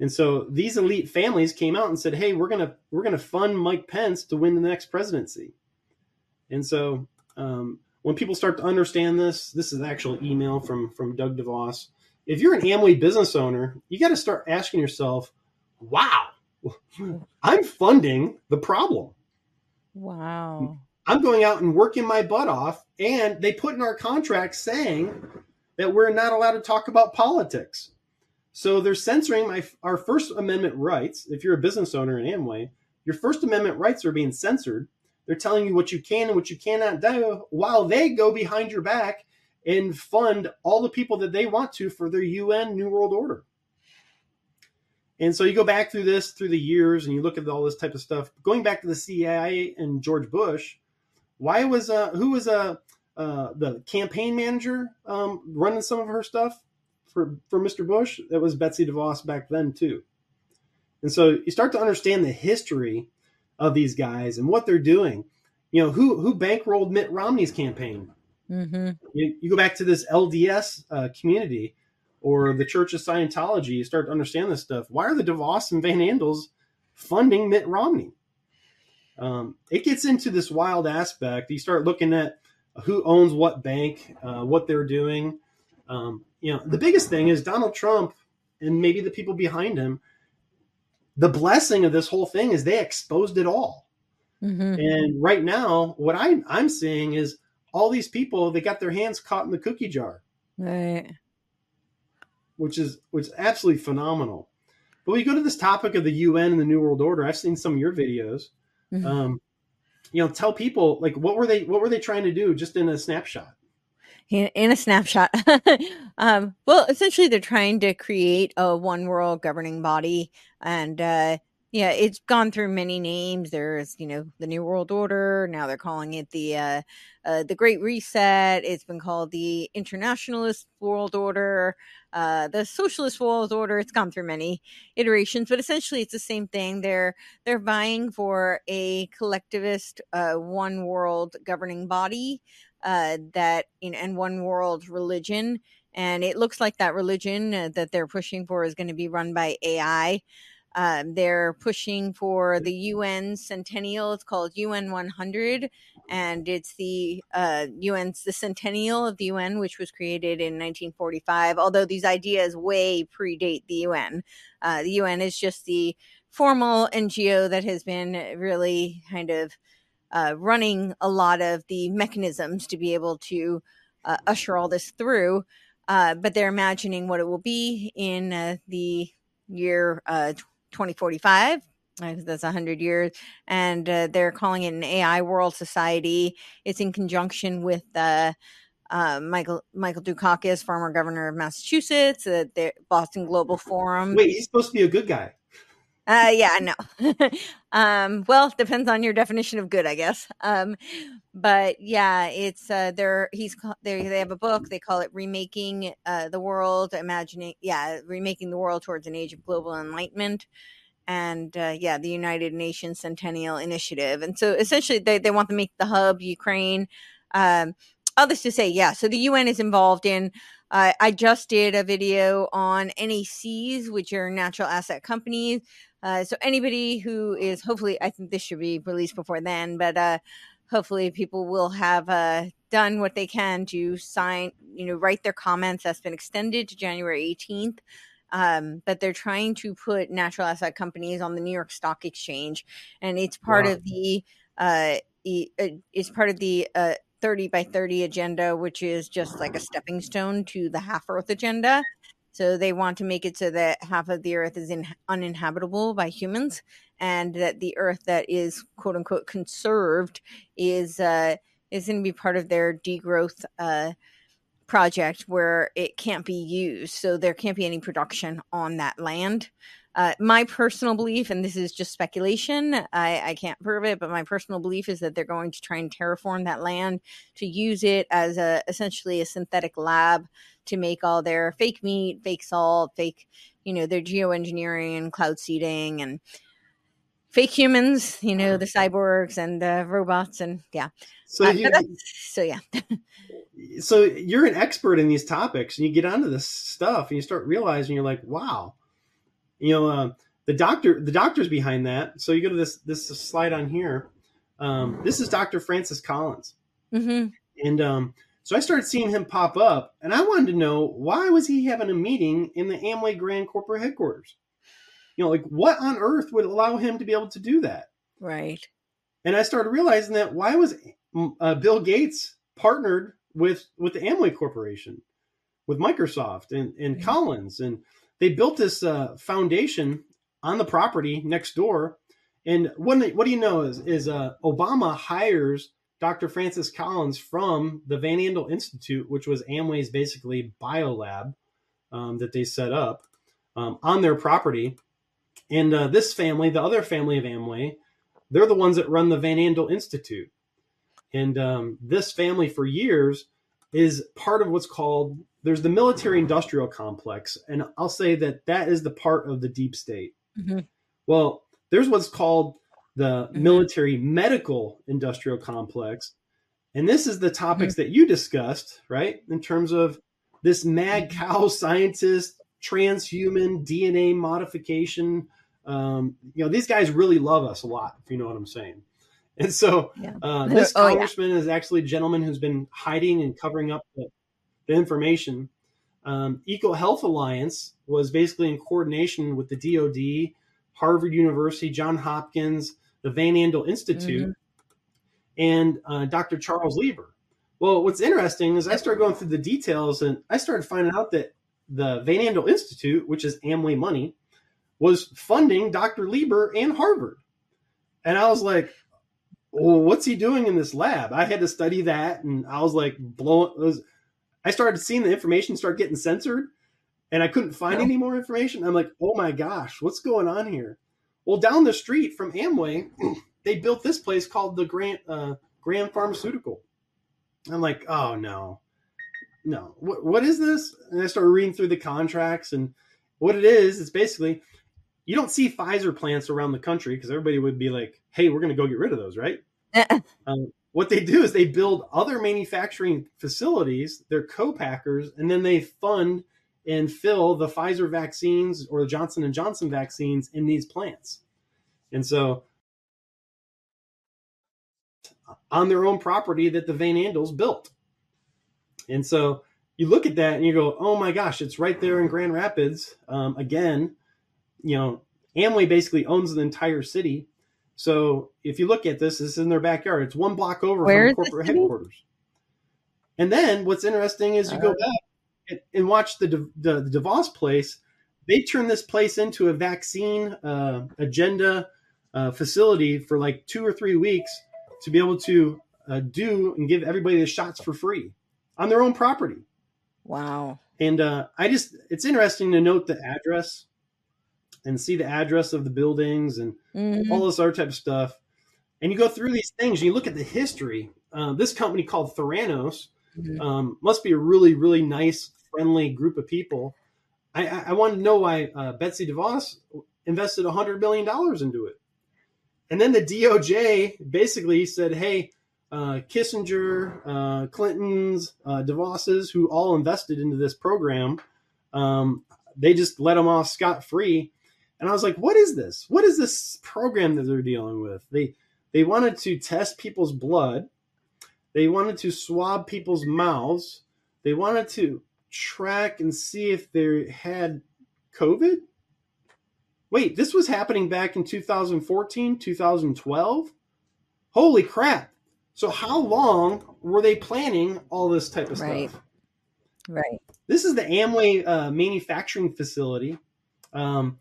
And so these elite families came out and said, "Hey, we're gonna we're gonna fund Mike Pence to win the next presidency." And so um, when people start to understand this, this is actual email from from Doug DeVos. If you're an Amway business owner, you got to start asking yourself, "Wow, I'm funding the problem. wow. I'm going out and working my butt off, and they put in our contract saying that we're not allowed to talk about politics." So they're censoring my our First Amendment rights. If you're a business owner in Amway, your First Amendment rights are being censored. They're telling you what you can and what you cannot do, while they go behind your back and fund all the people that they want to for their UN New World Order. And so you go back through this through the years and you look at all this type of stuff. Going back to the CIA and George Bush, why was uh who was uh, uh the campaign manager um running some of her stuff for for Mr. Bush? That was Betsy DeVos back then too. And so you start to understand the history of these guys and what they're doing. You know, who who bankrolled Mitt Romney's campaign? Mm-hmm. You, you, go back to this LDS uh, community or the Church of Scientology, you start to understand this stuff. Why are the DeVos and Van Andels funding Mitt Romney? Um, it gets into this wild aspect. You start looking at who owns what bank, uh, what they're doing. Um, you know, the biggest thing is Donald Trump and maybe the people behind him. The blessing of this whole thing is they exposed it all. Mm-hmm. And right now, what I, I'm seeing is all these people they got their hands caught in the cookie jar. Right which is which is absolutely phenomenal. But we go to this topic of the UN and the New World Order. I've seen some of your videos. Mm-hmm. Um, you know, tell people like what were they what were they trying to do just in a snapshot? In, in a snapshot. um, well, essentially, they're trying to create a one world governing body, and uh, yeah, it's gone through many names. There's, you know, the New World Order. Now they're calling it the uh, uh, the Great Reset. It's been called the Internationalist World Order, uh, the Socialist World Order. It's gone through many iterations, but essentially it's the same thing. They're they're vying for a collectivist, uh, one world governing body uh, that in and one world religion. And it looks like that religion uh, that they're pushing for is going to be run by AI. Um, they're pushing for the UN centennial. It's called UN 100, and it's the uh, UN's the centennial of the UN, which was created in 1945. Although these ideas way predate the UN, uh, the UN is just the formal NGO that has been really kind of uh, running a lot of the mechanisms to be able to uh, usher all this through. Uh, but they're imagining what it will be in uh, the year 2045 that's 100 years and uh, they're calling it an ai world society it's in conjunction with uh, uh, michael michael dukakis former governor of massachusetts uh, the boston global forum wait he's supposed to be a good guy uh, yeah, no. um, well, depends on your definition of good, I guess. Um, but yeah, it's uh, they're he's they they have a book. They call it "Remaking uh, the World," imagining yeah, remaking the world towards an age of global enlightenment. And uh, yeah, the United Nations Centennial Initiative. And so essentially, they, they want to make the hub Ukraine. Um, to say, yeah, so the UN is involved in uh, I just did a video on NACs, which are natural asset companies. Uh, so anybody who is hopefully, I think this should be released before then, but uh, hopefully people will have uh, done what they can to sign, you know, write their comments. That's been extended to January 18th. Um, but they're trying to put natural asset companies on the New York Stock Exchange, and it's part wow. of the uh, uh, it's part of the uh, 30 by 30 agenda, which is just like a stepping stone to the half Earth agenda. So they want to make it so that half of the earth is in, uninhabitable by humans, and that the earth that is quote unquote conserved is uh, is going to be part of their degrowth uh, project where it can't be used. So there can't be any production on that land. Uh, my personal belief, and this is just speculation, I, I, can't prove it, but my personal belief is that they're going to try and terraform that land to use it as a essentially a synthetic lab to make all their fake meat, fake salt, fake, you know, their geoengineering and cloud seeding and fake humans, you know, the cyborgs and the robots and yeah. So, uh, you, so yeah. so you're an expert in these topics and you get onto this stuff and you start realizing you're like, wow, you know, uh, the doctor, the doctor's behind that. So you go to this this slide on here. Um, this is Dr. Francis Collins, mm-hmm. and um, so I started seeing him pop up, and I wanted to know why was he having a meeting in the Amway Grand corporate headquarters? You know, like what on earth would allow him to be able to do that? Right. And I started realizing that why was uh, Bill Gates partnered with with the Amway Corporation, with Microsoft and and. Collins and they built this uh, foundation on the property next door. And what, what do you know is, is uh, Obama hires Dr. Francis Collins from the Van Andel Institute, which was Amway's basically biolab um, that they set up um, on their property. And uh, this family, the other family of Amway, they're the ones that run the Van Andel Institute. And um, this family for years is part of what's called there's the military industrial complex and i'll say that that is the part of the deep state mm-hmm. well there's what's called the mm-hmm. military medical industrial complex and this is the topics mm-hmm. that you discussed right in terms of this mad mm-hmm. cow scientist transhuman dna modification um, you know these guys really love us a lot if you know what i'm saying and so yeah. uh, this oh, congressman yeah. is actually a gentleman who's been hiding and covering up the, the information. Um, Eco Health Alliance was basically in coordination with the DoD, Harvard University, John Hopkins, the Van Andel Institute, mm-hmm. and uh, Dr. Charles Lieber. Well, what's interesting is I started going through the details and I started finding out that the Van Andel Institute, which is Amway money, was funding Dr. Lieber and Harvard. And I was like, well, what's he doing in this lab? I had to study that, and I was like blowing. I started seeing the information start getting censored, and I couldn't find any more information. I'm like, oh my gosh, what's going on here? Well, down the street from Amway, they built this place called the Grant uh, Grand Pharmaceutical. I'm like, oh no, no, what what is this? And I started reading through the contracts, and what it is, it's basically you don't see Pfizer plants around the country because everybody would be like, "Hey, we're going to go get rid of those," right? um, what they do is they build other manufacturing facilities, they're co-packers, and then they fund and fill the Pfizer vaccines or the Johnson and Johnson vaccines in these plants. And so on their own property that the Van Andels built. And so you look at that and you go, oh my gosh, it's right there in Grand Rapids. Um, again, you know, Amway basically owns the entire city. So if you look at this, this is in their backyard. It's one block over Where from corporate headquarters. And then what's interesting is you uh, go back and, and watch the, the, the DeVos place. They turn this place into a vaccine uh, agenda uh, facility for like two or three weeks to be able to uh, do and give everybody the shots for free on their own property. Wow. And uh, I just, it's interesting to note the address and see the address of the buildings and mm-hmm. all this other type of stuff. And you go through these things and you look at the history. Uh, this company called Theranos mm-hmm. um, must be a really, really nice, friendly group of people. I, I, I want to know why uh, Betsy DeVos invested $100 million into it. And then the DOJ basically said, hey, uh, Kissinger, uh, Clinton's, uh, DeVos's, who all invested into this program, um, they just let them off scot free. And I was like, what is this? What is this program that they're dealing with? They they wanted to test people's blood. They wanted to swab people's mouths. They wanted to track and see if they had COVID. Wait, this was happening back in 2014, 2012? Holy crap. So how long were they planning all this type of right. stuff? Right. This is the Amway uh, manufacturing facility. Um,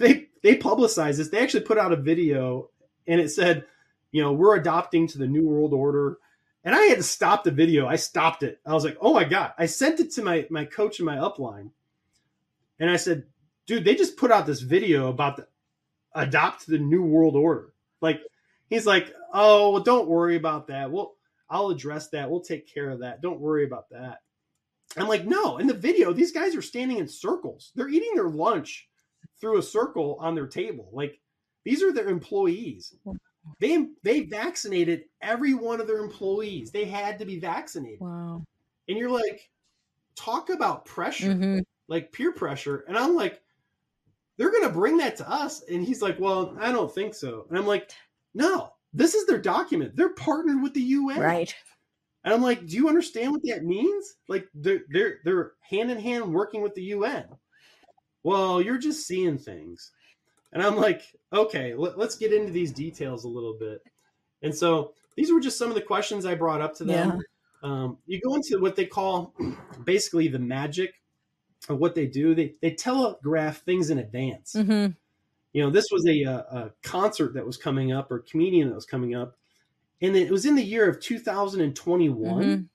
they they publicized this. They actually put out a video and it said, you know, we're adopting to the new world order. And I had to stop the video. I stopped it. I was like, oh my God. I sent it to my my coach and my upline. And I said, dude, they just put out this video about the adopt the new world order. Like he's like, oh well, don't worry about that. Well, I'll address that. We'll take care of that. Don't worry about that. I'm like, no, in the video, these guys are standing in circles. They're eating their lunch through a circle on their table. Like these are their employees. They they vaccinated every one of their employees. They had to be vaccinated. Wow. And you're like, talk about pressure, mm-hmm. like peer pressure. And I'm like, they're gonna bring that to us. And he's like, Well, I don't think so. And I'm like, no, this is their document. They're partnered with the UN. Right. And I'm like, do you understand what that means? Like they're they're they're hand in hand working with the UN well, you're just seeing things. And I'm like, okay, let, us get into these details a little bit. And so these were just some of the questions I brought up to them. Yeah. Um, you go into what they call basically the magic of what they do. They they telegraph things in advance. Mm-hmm. You know, this was a, a, a concert that was coming up or comedian that was coming up, and it was in the year of 2021, Mhm.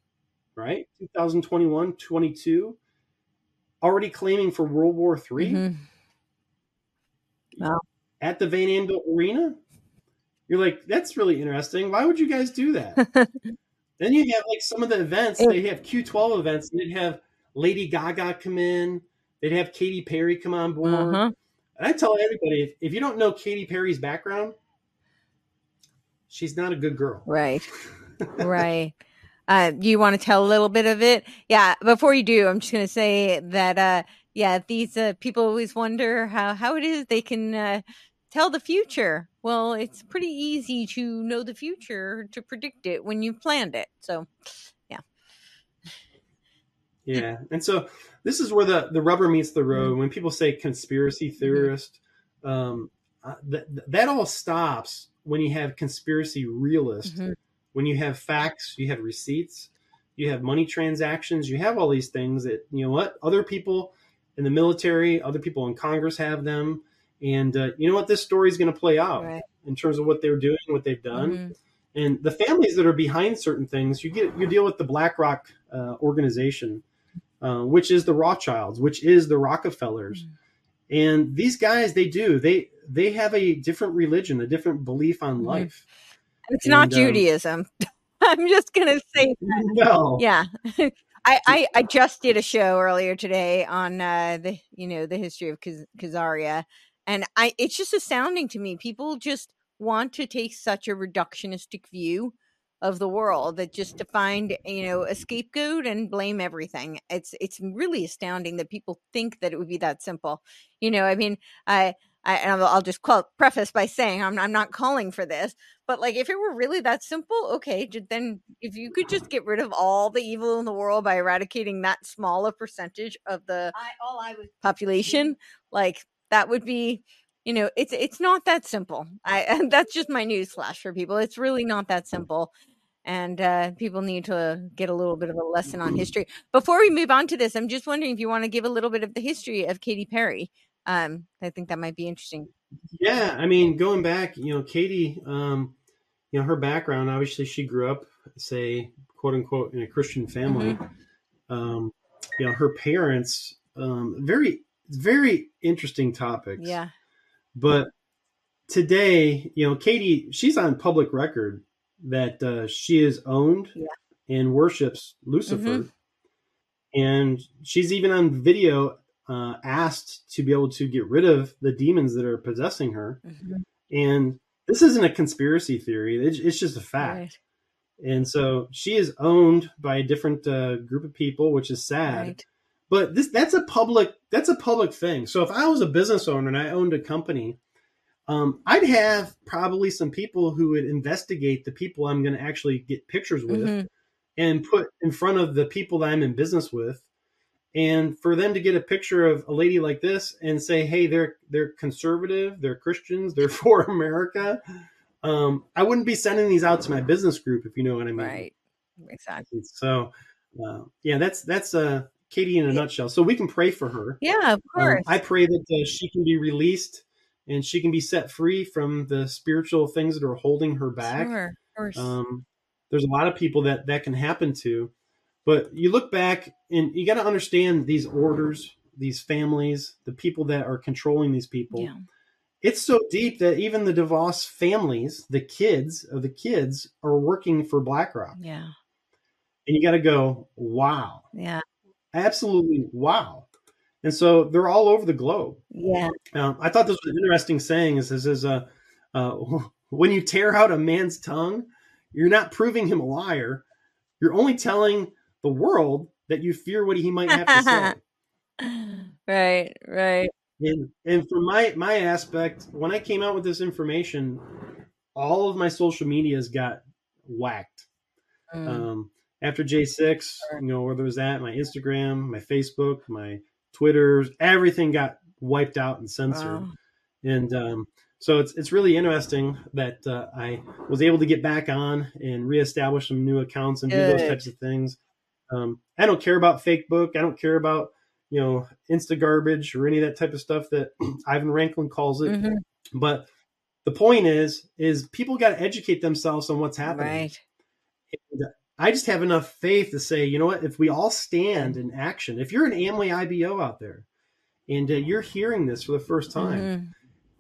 right? 2021, 22, already claiming for World War 3 Mhm. at the Van Andel Arena. You're like, that's really interesting. Why would you guys do that? then you have like some of the events. They have Q12 events. And they'd have Lady Gaga come in. They'd have Katy Perry come on board. Uh-huh. And I tell everybody, if, if you don't know Katy Perry's background, she's not a good girl. Right. right. Uh, do you want to tell a little bit of it? Yeah. Before you do, I'm just going to say that, uh, yeah, these uh, people always wonder how, how it is they can uh, tell the future. Well, it's pretty easy to know the future to predict it when you've planned it. So, Yeah, Yeah. and so this is where the the rubber meets the road. When people say conspiracy theorist, um, uh, th- that all stops when you have conspiracy realist. Mhm. When you have facts, you have receipts, you have money transactions, you have all these things that you know what other people in the military, other people in Congress have them, and uh, you know what this story is going to play out right. in terms of what they're doing, what they've done Mhm. and the families that are behind certain things you get you deal with the blackrock uh, organization uh, which is the rothschilds which is the rockefellers and these guys they do they they have a different religion a different belief on Mhm. life It's not And, um, Judaism. I'm just going to say no. Yeah. I, I i just did a show earlier today on uh the you know the history of Khaz- khazaria. And i it's just astounding to me. People just want to take such a reductionistic view of the world that just to find you know a scapegoat and blame everything. It's it's really astounding that people think that it would be that simple. You know i mean i I, and I'll just quote, preface by saying I'm, I'm not calling for this, but like if it were really that simple, okay, then if you could just get rid of all the evil in the world by eradicating that small a percentage of the all I was population, like that would be, you know, it's it's not that simple. I that's just my news flash for people. It's really not that simple. And uh, people need to get a little bit of a lesson on history. Before we move on to this, I'm just wondering if you want to give a little bit of the history of Katy Perry. Um, I think that might be interesting. yeah i mean going back you know katy um, you know her background obviously she grew up say quote unquote in a christian family um, you know her parents um, very very interesting topics Yeah. But today, you know, Katy, she's on public record that uh, she is owned Yeah. and worships Lucifer. Mhm. And she's even on video uh, asked to be able to get rid of the demons that are possessing her. Mhm. And this isn't a conspiracy theory, it's, it's just a fact. Right. And so she is owned by a different uh, group of people, which is sad Right. but this that's a public that's a public thing so if i was a business owner and i owned a company um, i'd have probably some people who would investigate the people i'm going to actually get pictures with Mhm. and put in front of the people that i'm in business with and for them to get a picture of a lady like this and say hey they're they're conservative they're christians they're for america um, i wouldn't be sending these out to my business group if you know what i mean Right. Exactly. so uh, yeah that's that's uh, katy in a nutshell so we can pray for her Yeah, of um, course. I pray that uh, she can be released and she can be set free from the spiritual things that are holding her back. Sure. Of course. Um, there's a lot of people that that can happen to, but you look back and you got to understand these orders, these families, the people that are controlling these people. yeah. It's so deep that even the DeVos families, the kids of the kids, are working for BlackRock, Yeah. and you got to go, wow, Yeah. absolutely wow. And so they're all over the globe. Yeah. Um, I thought this was an interesting saying. Is this is uh, uh, when you tear out a man's tongue, you're not proving him a liar. You're only telling the world that you fear what he might have to say. right. Right. And and from my my aspect, when I came out with this information, all of my social medias got whacked. Mm. Um, after J six, you know where there was that, my Instagram, my Facebook, my Twitter, everything got wiped out and censored. Wow. and um, so it's it's really interesting that uh, I was able to get back on and reestablish some new accounts and do those types of things. Um, I don't care about fake book. I don't care about you know, insta garbage or any of that type of stuff that Ivan Raiklin calls it. Mhm. But the point is, is people got to educate themselves on what's happening. Right. And I just have enough faith to say, you know what? If we all stand in action, if you're an Amway IBO out there and uh, you're hearing this for the first time, Mhm.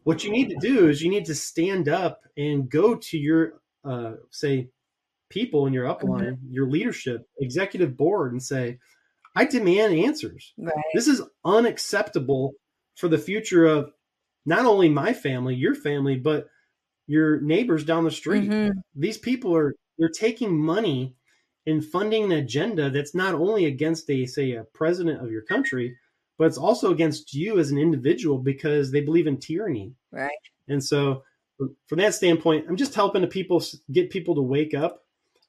what you need to do is you need to stand up and go to your, uh, say, people in your upline, your leadership, executive board, and say, I demand answers. Right. This is unacceptable for the future of not only my family, your family, but your neighbors down the street. Mhm. These people are they're taking money and funding an agenda that's not only against a say a president of your country, but it's also against you as an individual because they believe in tyranny. Right. And so, from that standpoint, I'm just helping the people get people to wake up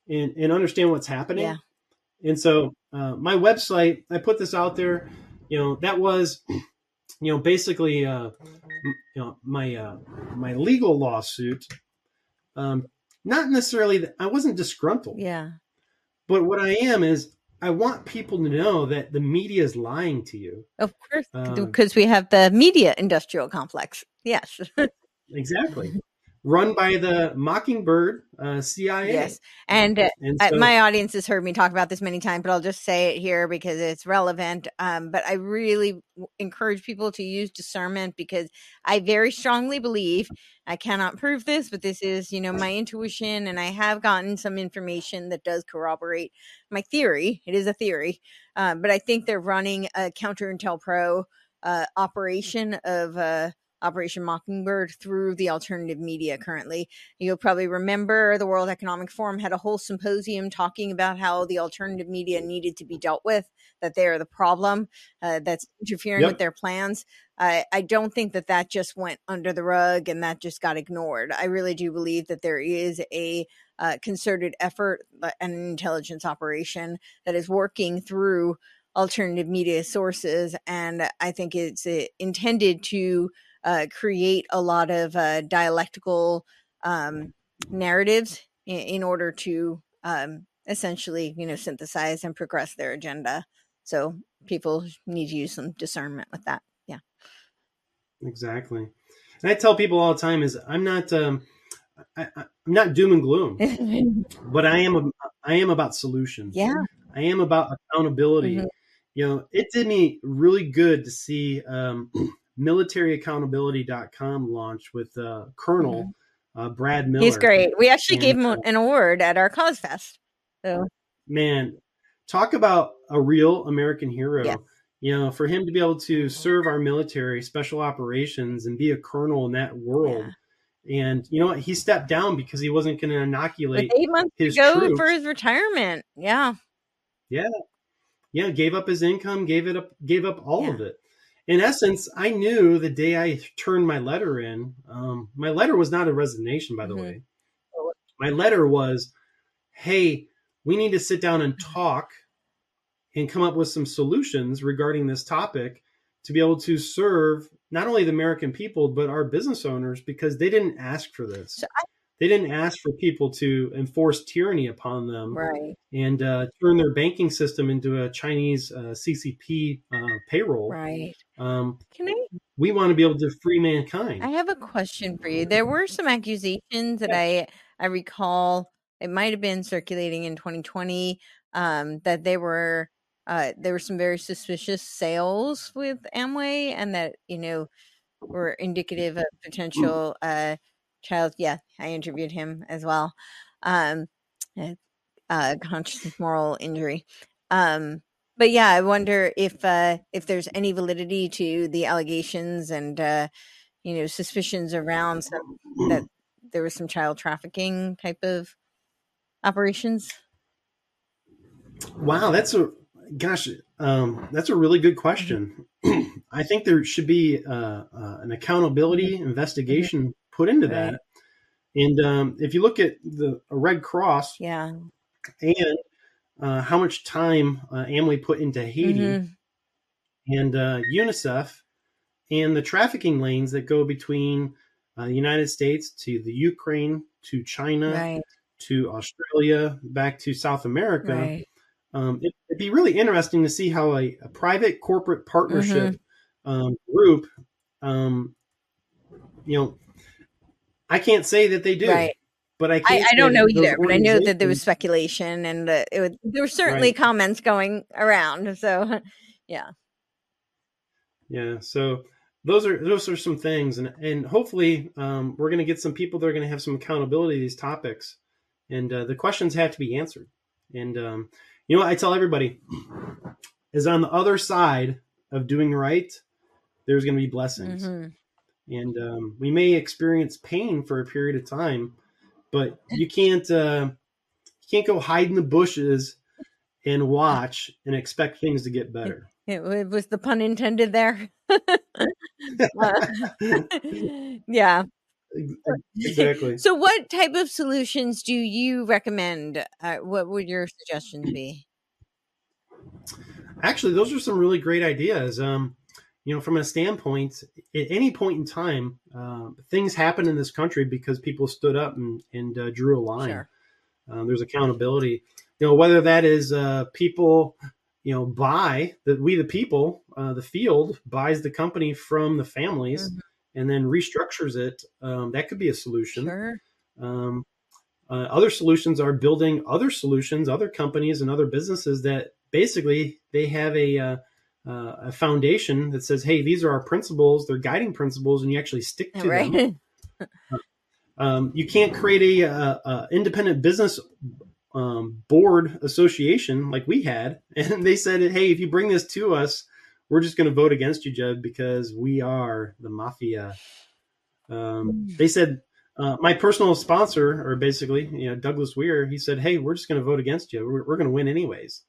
and, and understand what's happening. Yeah. And so, uh, my website, I put this out there. You know, that was, you know, basically, uh, you know, my uh, my legal lawsuit. Um, not necessarily that I wasn't disgruntled, Yeah. but what I am is I want people to know that the media is lying to you. Of course, Um, because we have the media industrial complex. Yes. Exactly. Run by the Mockingbird uh, CIA. yes. And uh, And so, my audience has heard me talk about this many times, but I'll just say it here because it's relevant. Um, but I really w- encourage people to use discernment because I very strongly believe I cannot prove this, but this is, you know, my intuition, and I have gotten some information that does corroborate my theory. It is a theory, uh, but I think they're running a counter intel pro uh, operation of uh, Operation Mockingbird through the alternative media currently. You'll probably remember the World Economic Forum had a whole symposium talking about how the alternative media needed to be dealt with, that they are the problem uh, that's interfering Yep. with their plans. I I don't think that that just went under the rug and that just got ignored. I really do believe that there is a uh, concerted effort, uh, an intelligence operation that is working through alternative media sources. And I think it's uh, intended to uh, create a lot of uh, dialectical um, narratives in, in order to um, essentially, you know, synthesize and progress their agenda. So people need to use some discernment with that. Yeah. exactly. And I tell people all the time is I'm not um, I, I'm not doom and gloom, but I am a, I am about solutions. yeah. I am about accountability. Mhm. You know, it did me really good to see um, militaryaccountability.com launch with uh, Colonel uh, Brad Miller. He's great. We actually gave him an award at our Cause Fest. So man, talk about a real American hero. Yes. You know, for him to be able to serve our military, special operations, and be a colonel in that world. And you know what? He stepped down because he wasn't going to with inoculate eight months to go troops. for his retirement. Yeah. Yeah. Yeah, gave up his income, gave it up gave up all of it. In essence, I knew the day I turned my letter in, um, my letter was not a resignation, by the Mhm. way. My letter was, hey, we need to sit down and talk and come up with some solutions regarding this topic to be able to serve not only the American people, but our business owners because they didn't ask for this. So they didn't ask for people to enforce tyranny upon them Right. and uh, turn their banking system into a Chinese uh, CCP uh, payroll. Right. Um, Can I we want to be able to free mankind. I have a question for you. There were some accusations that I I recall it might have been circulating in 2020 um, that they were uh, there were some very suspicious sales with Amway and that you know were indicative of potential uh, child. Yeah, I interviewed him as well. Um, uh, uh, conscious moral injury. Um, but yeah, I wonder if uh, if there's any validity to the allegations and uh, you know suspicions around some, that there was some child trafficking type of operations. Wow, that's a gosh, um, that's a really good question. I think there should be uh, uh, an accountability investigation put into Right. that. And um, if you look at the Red Cross Yeah. and uh, how much time uh, Amway put into Haiti Mhm. and uh, UNICEF and the trafficking lanes that go between uh, the United States to the Ukraine to China Right. to Australia back to South America, Right. um, it, would be really interesting to see how a, a private corporate partnership mm-hmm. um, group, um, you know, I can't say that they do. Right. But I, I, I don't know either. But I know that there was speculation, and uh, was, there were certainly right. comments going around. So, yeah, yeah. So those are those are some things, and and hopefully um, we're going to get some people that are going to have some accountability to these topics, and uh, the questions have to be answered. And um, you know, what I tell everybody is on the other side of doing right, there's going to be blessings. Mm-hmm and um, we may experience pain for a period of time, but you can't uh, you can't go hide in the bushes and watch and expect things to get better. It, it was the pun intended there. uh, yeah. Exactly. So, what type of solutions do you recommend? Uh, what would your suggestions be? Actually, those are some really great ideas. Um, you know, from a standpoint, at any point in time, uh, things happen in this country because people stood up and, and uh, drew a line. Sure. Uh, there's accountability. You know, whether that is uh, people, you know, buy that we the people, uh, the field buys the company from the families mm-hmm. and then restructures it. Um, that could be a solution. Sure. Um, uh, other solutions are building other solutions, other companies and other businesses that basically they have a uh, a foundation that says, "Hey, these are our principles. They're guiding principles, and you actually stick to right. them." um, you can't create a, a, a independent business um, board association like we had, and they said, "Hey, if you bring this to us, we're just going to vote against you, Jeb, because we are the mafia." Um, hmm. they said. Uh, my personal sponsor, or basically, you know, Douglas Weir, he said, "Hey, we're just going to vote against you. We're, we're going to win anyways."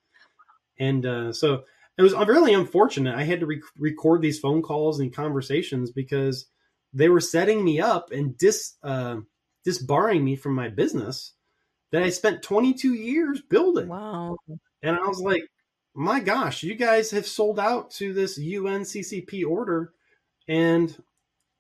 And uh, so it was really unfortunate. I had to re- record these phone calls and conversations because they were setting me up and dis uh, disbarring me from my business that I spent 22 years building. Wow! And I was like, my gosh, you guys have sold out to this UNCCP order, and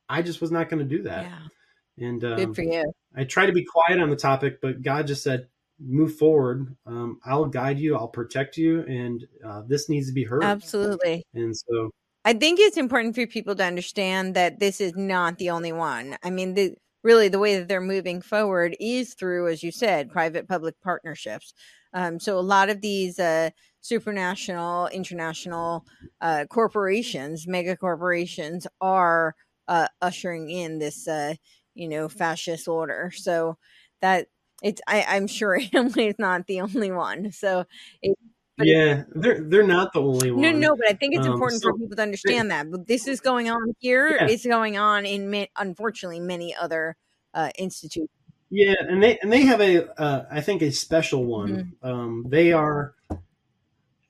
I just was not going to do that. Yeah. And um, good for you. I tried to be quiet on the topic, but God just said, move forward, um, I'll guide you, I'll protect you, and uh, this needs to be heard. Absolutely. And so I think it's important for people to understand that this is not the only one. I mean, the, really, the way that they're moving forward is through, as you said, private public partnerships. Um, so a lot of these uh, supranational, international uh, corporations, mega corporations, are uh, ushering in this, uh, you know, fascist order. So that it's I, I'm sure Amway is not the only one. So it, yeah, they're they're not the only one. No, no, but I think it's um, important so, for people to understand that. But this is going on here. Yeah. It's going on in unfortunately many other uh, institutions. Yeah, and they and they have a uh, I think a special one. Mm-hmm. Um, they are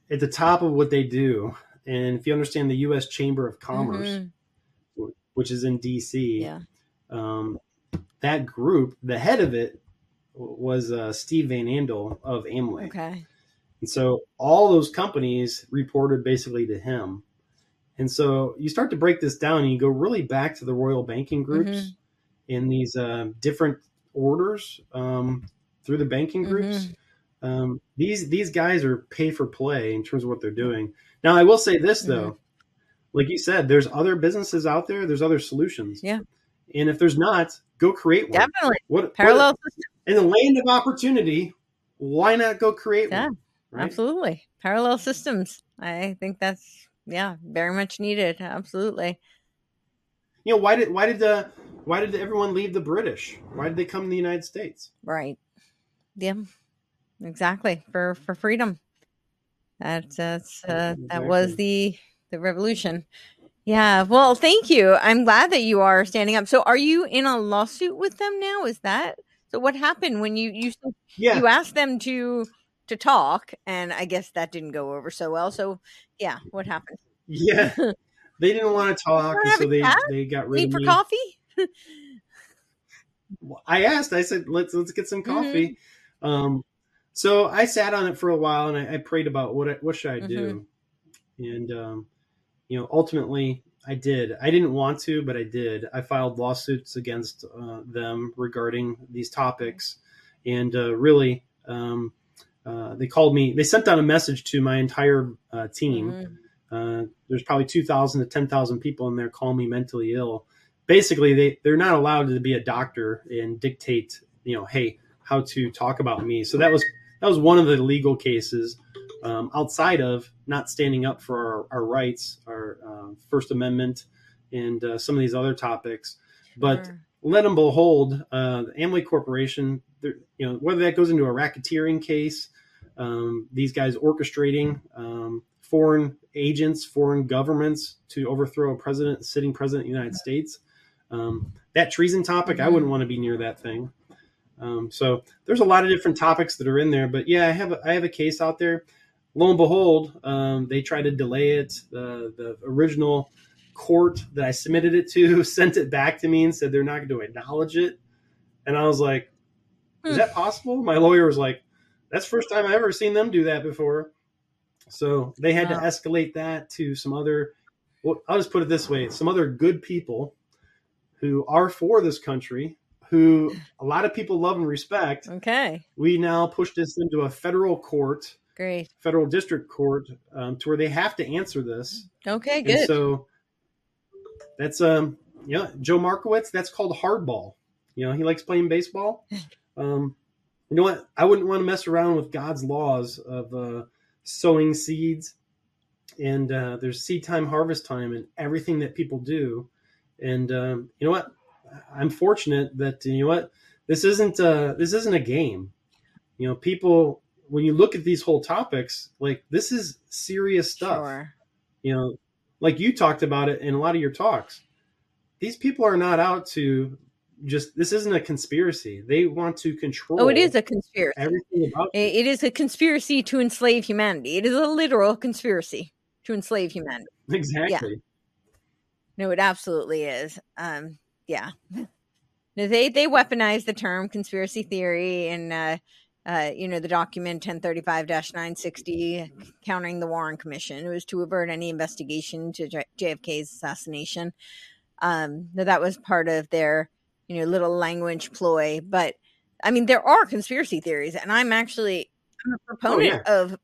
at the top of what they do, and if you understand the U.S. Chamber of Commerce, mm-hmm. which is in D.C., yeah. um, that group, the head of it was uh, Steve Van Andel of Amway. Okay. And so all those companies reported basically to him. And so you start to break this down and you go really back to the royal banking groups mm-hmm. in these uh, different orders um, through the banking groups. Mm-hmm. Um, these these guys are pay for play in terms of what they're doing. Now I will say this though, mm-hmm. like you said, there's other businesses out there. There's other solutions. Yeah. And if there's not, go create one. Definitely. What parallel what, in the land of opportunity, why not go create yeah, one? Right? Absolutely. Parallel systems. I think that's yeah, very much needed. Absolutely. You know, why did why did the why did everyone leave the British? Why did they come to the United States? Right. Yeah. Exactly. For for freedom. That that's uh, that was the the revolution. Yeah. Well, thank you. I'm glad that you are standing up. So, are you in a lawsuit with them now? Is that so? What happened when you you yeah. you asked them to to talk, and I guess that didn't go over so well. So, yeah, what happened? Yeah, they didn't want to talk, so they they got rid Need of for me. coffee. I asked. I said, "Let's let's get some coffee." Mm-hmm. Um, so I sat on it for a while, and I, I prayed about what I, what should I do, mm-hmm. and um, you know, ultimately I did. I didn't want to, but I did. I filed lawsuits against uh, them regarding these topics, and uh, really, um, uh, they called me. They sent out a message to my entire uh, team. Uh, there's probably 2,000 to 10,000 people in there calling me mentally ill. Basically, they they're not allowed to be a doctor and dictate, you know, hey, how to talk about me. So that was that was one of the legal cases um, outside of not standing up for our, our rights, our uh, First Amendment, and uh, some of these other topics. But Sure. let them behold, uh, the Amway Corporation, you know, whether that goes into a racketeering case, um, these guys orchestrating um, foreign agents, foreign governments to overthrow a president, sitting president of the United States. Um, that treason topic, I wouldn't want to be near that thing. Um, so there's a lot of different topics that are in there, but yeah, I have a, I have a case out there. Lo and behold, um, they tried to delay it. The the original court that I submitted it to sent it back to me and said they're not going to acknowledge it. And I was like, "Is Hmm. that possible?" My lawyer was like, "That's the first time I've ever seen them do that before." So they had Wow. to escalate that to some other. Well, I'll just put it this way: some other good people who are for this country, who a lot of people love and respect. Okay. We now push this into a federal court, Great. federal district court, um, to where they have to answer this. Okay. And Good. so that's um yeah, Joe Markowitz, that's called hardball. You know, he likes playing baseball. Um you know what? I wouldn't want to mess around with God's laws of uh sowing seeds and uh there's seed time, harvest time and everything that people do. And um you know what? I'm fortunate that you know what? This isn't uh this isn't a game. You know, people when you look at these whole topics, like this is serious stuff Sure. you know, like you talked about it in a lot of your talks. These people are not out to just. This isn't a conspiracy. They want to control. Oh, it is a conspiracy. everything about. I- It is a conspiracy to enslave humanity. It is a literal conspiracy to enslave humanity. Exactly. No, it absolutely is. Um, yeah. No, they they weaponize the term conspiracy theory and uh, uh, you know the document 1035-960 countering the Warren Commission. It was to avert any investigation to J- JFK's assassination. Um, that was part of their you know little language ploy. But I mean, there are conspiracy theories, and I'm actually I'm a proponent of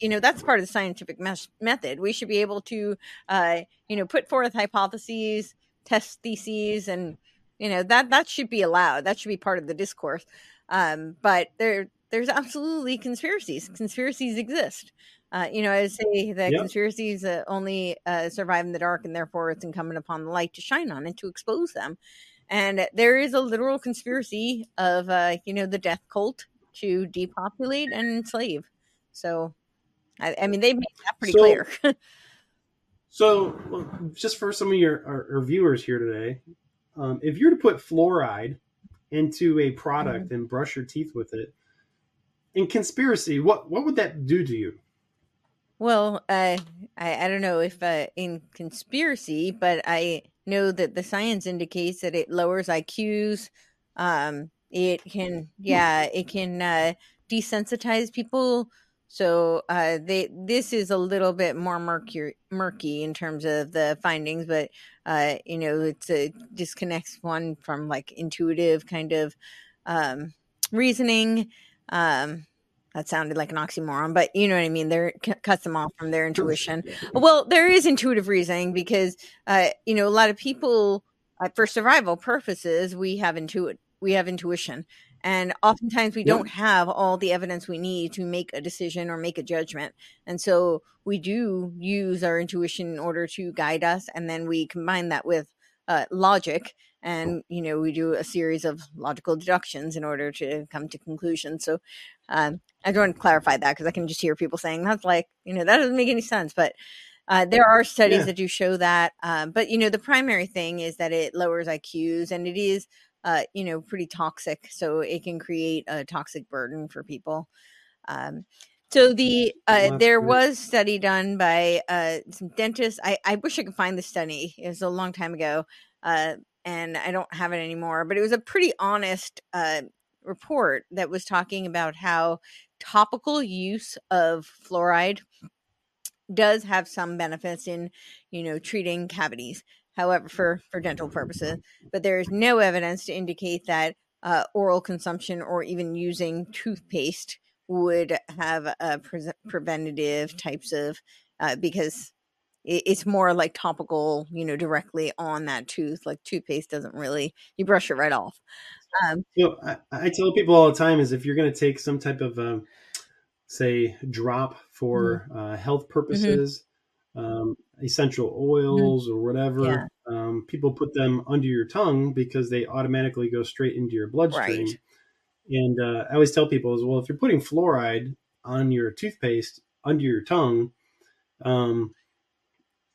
you know that's part of the scientific mes- method. We should be able to uh, you know put forth hypotheses, test theses, and you know that that should be allowed. That should be part of the discourse. Um, but there there's absolutely conspiracies. Conspiracies exist. Uh, you know, I say that Yep. conspiracies uh, only uh, survive in the dark, and therefore it's incumbent upon the light to shine on and to expose them. And there is a literal conspiracy of, uh, you know, the death cult to depopulate and enslave. So, I, I mean, they made that pretty So- clear. So, well, just for some of your our, our viewers here today, um, if you're to put fluoride into a product Mm-hmm. and brush your teeth with it, in conspiracy, what what would that do to you? Well, uh, I, I don't know if uh, in conspiracy, but I know that the science indicates that it lowers IQs. Um, it can, yeah, it can uh, desensitize people. So uh, they this is a little bit more murky, murky in terms of the findings, but uh, you know, it's a disconnects one from like intuitive kind of um, reasoning. Um, that sounded like an oxymoron, but you know what I mean. There c- cuts them off from their intuition. Well, there is intuitive reasoning because uh, you know a lot of people uh, for survival purposes we have intuit we have intuition, and oftentimes we Yep. don't have all the evidence we need to make a decision or make a judgment, and so we do use our intuition in order to guide us, and then we combine that with uh, logic, and you know we do a series of logical deductions in order to come to conclusions. So. Um, I just want to clarify that because I can just hear people saying that's like, you know, that doesn't make any sense. But uh, there are studies Yeah. that do show that. Um, but, you know, the primary thing is that it lowers IQs and it is, uh, you know, pretty toxic. So it can create a toxic burden for people. Um, so the uh, there was study done by uh, some dentists. I, I wish I could find the study. It was a long time ago, uh, and I don't have it anymore. But it was a pretty honest uh, report that was talking about how topical use of fluoride does have some benefits in you know treating cavities however for for dental purposes but there is no evidence to indicate that uh, oral consumption or even using toothpaste would have a pre- preventative types of uh, because it, it's more like topical, you know, directly on that tooth. Like toothpaste doesn't really you brush it right off. Um, you know, I, I, tell people all the time is if you're going to take some type of um, say drop for mm-hmm. uh, health mm-hmm. purposes, mm-hmm. Um, essential oils mm-hmm. or whatever, yeah. Um, people put them under your tongue because they automatically go straight into your bloodstream. Right. And uh, I always tell people as well, if you're putting fluoride on your toothpaste under your tongue, um,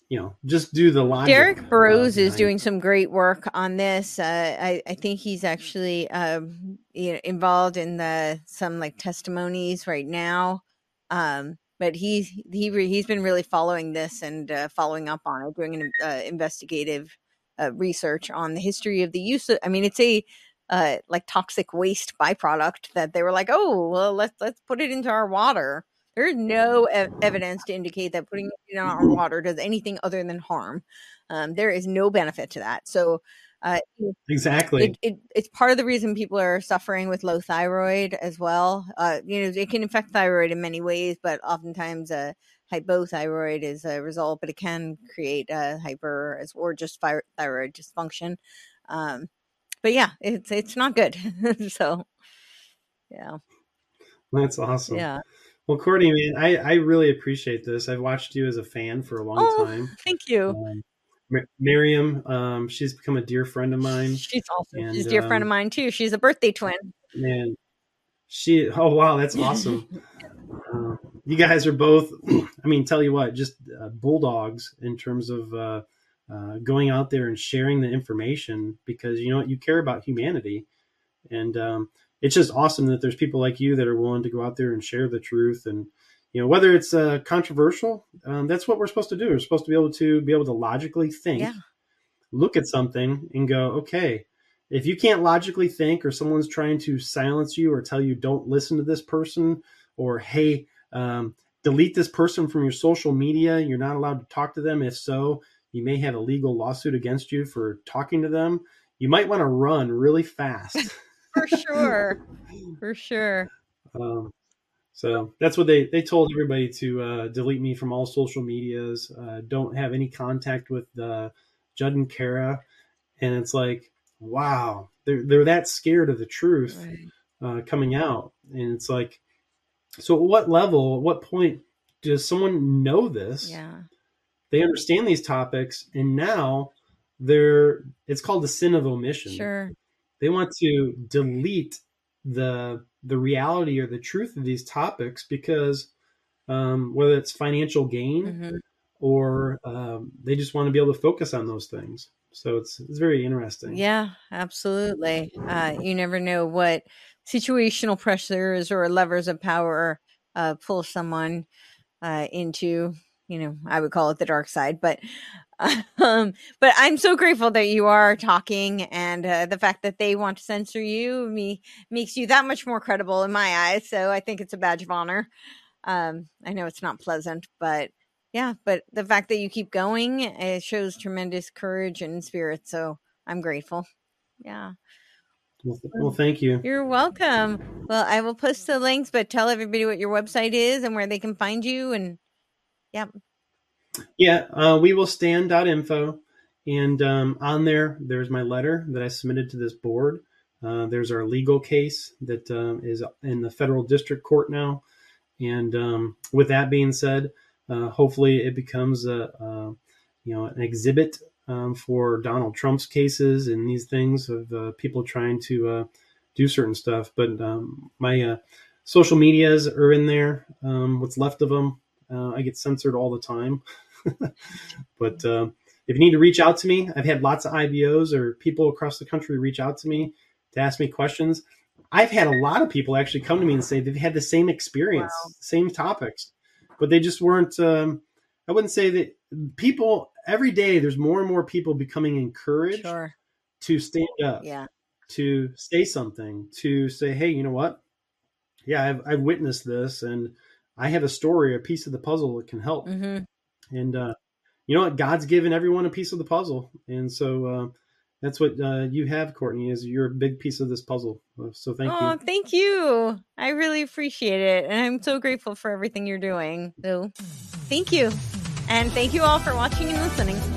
you know, just do the logic. Derek Burrows uh, is doing some great work on this. Uh, I, I think he's actually um, you know, involved in the some like testimonies right now. Um, but he's he he's been really following this and uh, following up on it, doing an uh, investigative uh, research on the history of the use of. I mean, it's a uh, like toxic waste byproduct that they were like, oh, well, let's let's put it into our water. There's no ev- evidence to indicate that putting it in our water does anything other than harm. Um, there is no benefit to that. So uh, exactly. It, it, it's part of the reason people are suffering with low thyroid as well. Uh, you know, it can affect thyroid in many ways, but oftentimes uh, hypothyroid is a result, but it can create a hyper or just thyroid dysfunction. Um, but yeah, it's it's not good. so yeah, that's awesome. Yeah. Well, Courtenay, man, I, I really appreciate this. I've watched you as a fan for a long oh, time. Thank you. Um, Miriam, um, she's become a dear friend of mine. She's awesome. And, she's a dear um, friend of mine too. She's a birthday twin. Man, she. Oh wow, that's awesome. uh, you guys are both. I mean, tell you what, just uh, bulldogs in terms of uh, uh, going out there and sharing the information because you know what you care about humanity, and um, it's just awesome that there's people like you that are willing to go out there and share the truth and you know whether it's uh, controversial um, that's what we're supposed to do. We're supposed to be able to be able to logically think yeah. look at something and go okay if you can't logically think or someone's trying to silence you or tell you don't listen to this person or hey um, delete this person from your social media. You're not allowed to talk to them. If so you may have a legal lawsuit against you for talking to them. You might want to run really fast. For sure. For sure. Um, so that's what they they told everybody to uh, delete me from all social medias. Uh, don't have any contact with uh, Judd and Kara, and it's like, wow, they're they're that scared of the truth right. uh, coming out, and it's like, so at what level, at what point does someone know this? Yeah, they understand these topics, and now they're it's called the sin of omission. Sure, they want to delete the the reality or the truth of these topics because um, whether it's financial gain mm-hmm. or um, they just want to be able to focus on those things. So it's it's very interesting. Yeah, absolutely. Uh, you never know what situational pressures or levers of power uh, pull someone uh, into. You know, I would call it the dark side, but um, but I'm so grateful that you are talking, and uh, the fact that they want to censor you me makes you that much more credible in my eyes. So I think it's a badge of honor. Um, I know it's not pleasant, but yeah, but the fact that you keep going it shows tremendous courage and spirit. So I'm grateful. Yeah. Well, well, thank you. You're welcome. Well, I will post the links, but tell everybody what your website is and where they can find you. And yeah. Yeah, uh, we will stand.info. And um, on there, there's my letter that I submitted to this board. Uh, there's our legal case that uh, is in the federal district court now. And um, with that being said, uh, hopefully it becomes a, a, you know an exhibit um, for Donald Trump's cases and these things of uh, people trying to uh, do certain stuff. But um, my social medias are in there. Um, what's left of them, I get censored all the time. but uh, if you need to reach out to me, I've had lots of IBOs or people across the country reach out to me to ask me questions. I've had a lot of people actually come to me and say they've had the same experience, wow. same topics, but they just weren't. Um, I wouldn't say that people every day. There's more and more people becoming encouraged sure. to stand up, yeah, to say something, to say, hey, you know what? Yeah, I've, I've witnessed this, and I have a story, a piece of the puzzle that can help. Mm-hmm. And uh, you know what? God's given everyone a piece of the puzzle, and so uh, that's what uh, you have, Courtenay. Is you're a big piece of this puzzle. Uh, so thank oh, you. thank you. I really appreciate it, and I'm so grateful for everything you're doing. So, thank you, and thank you all for watching and listening.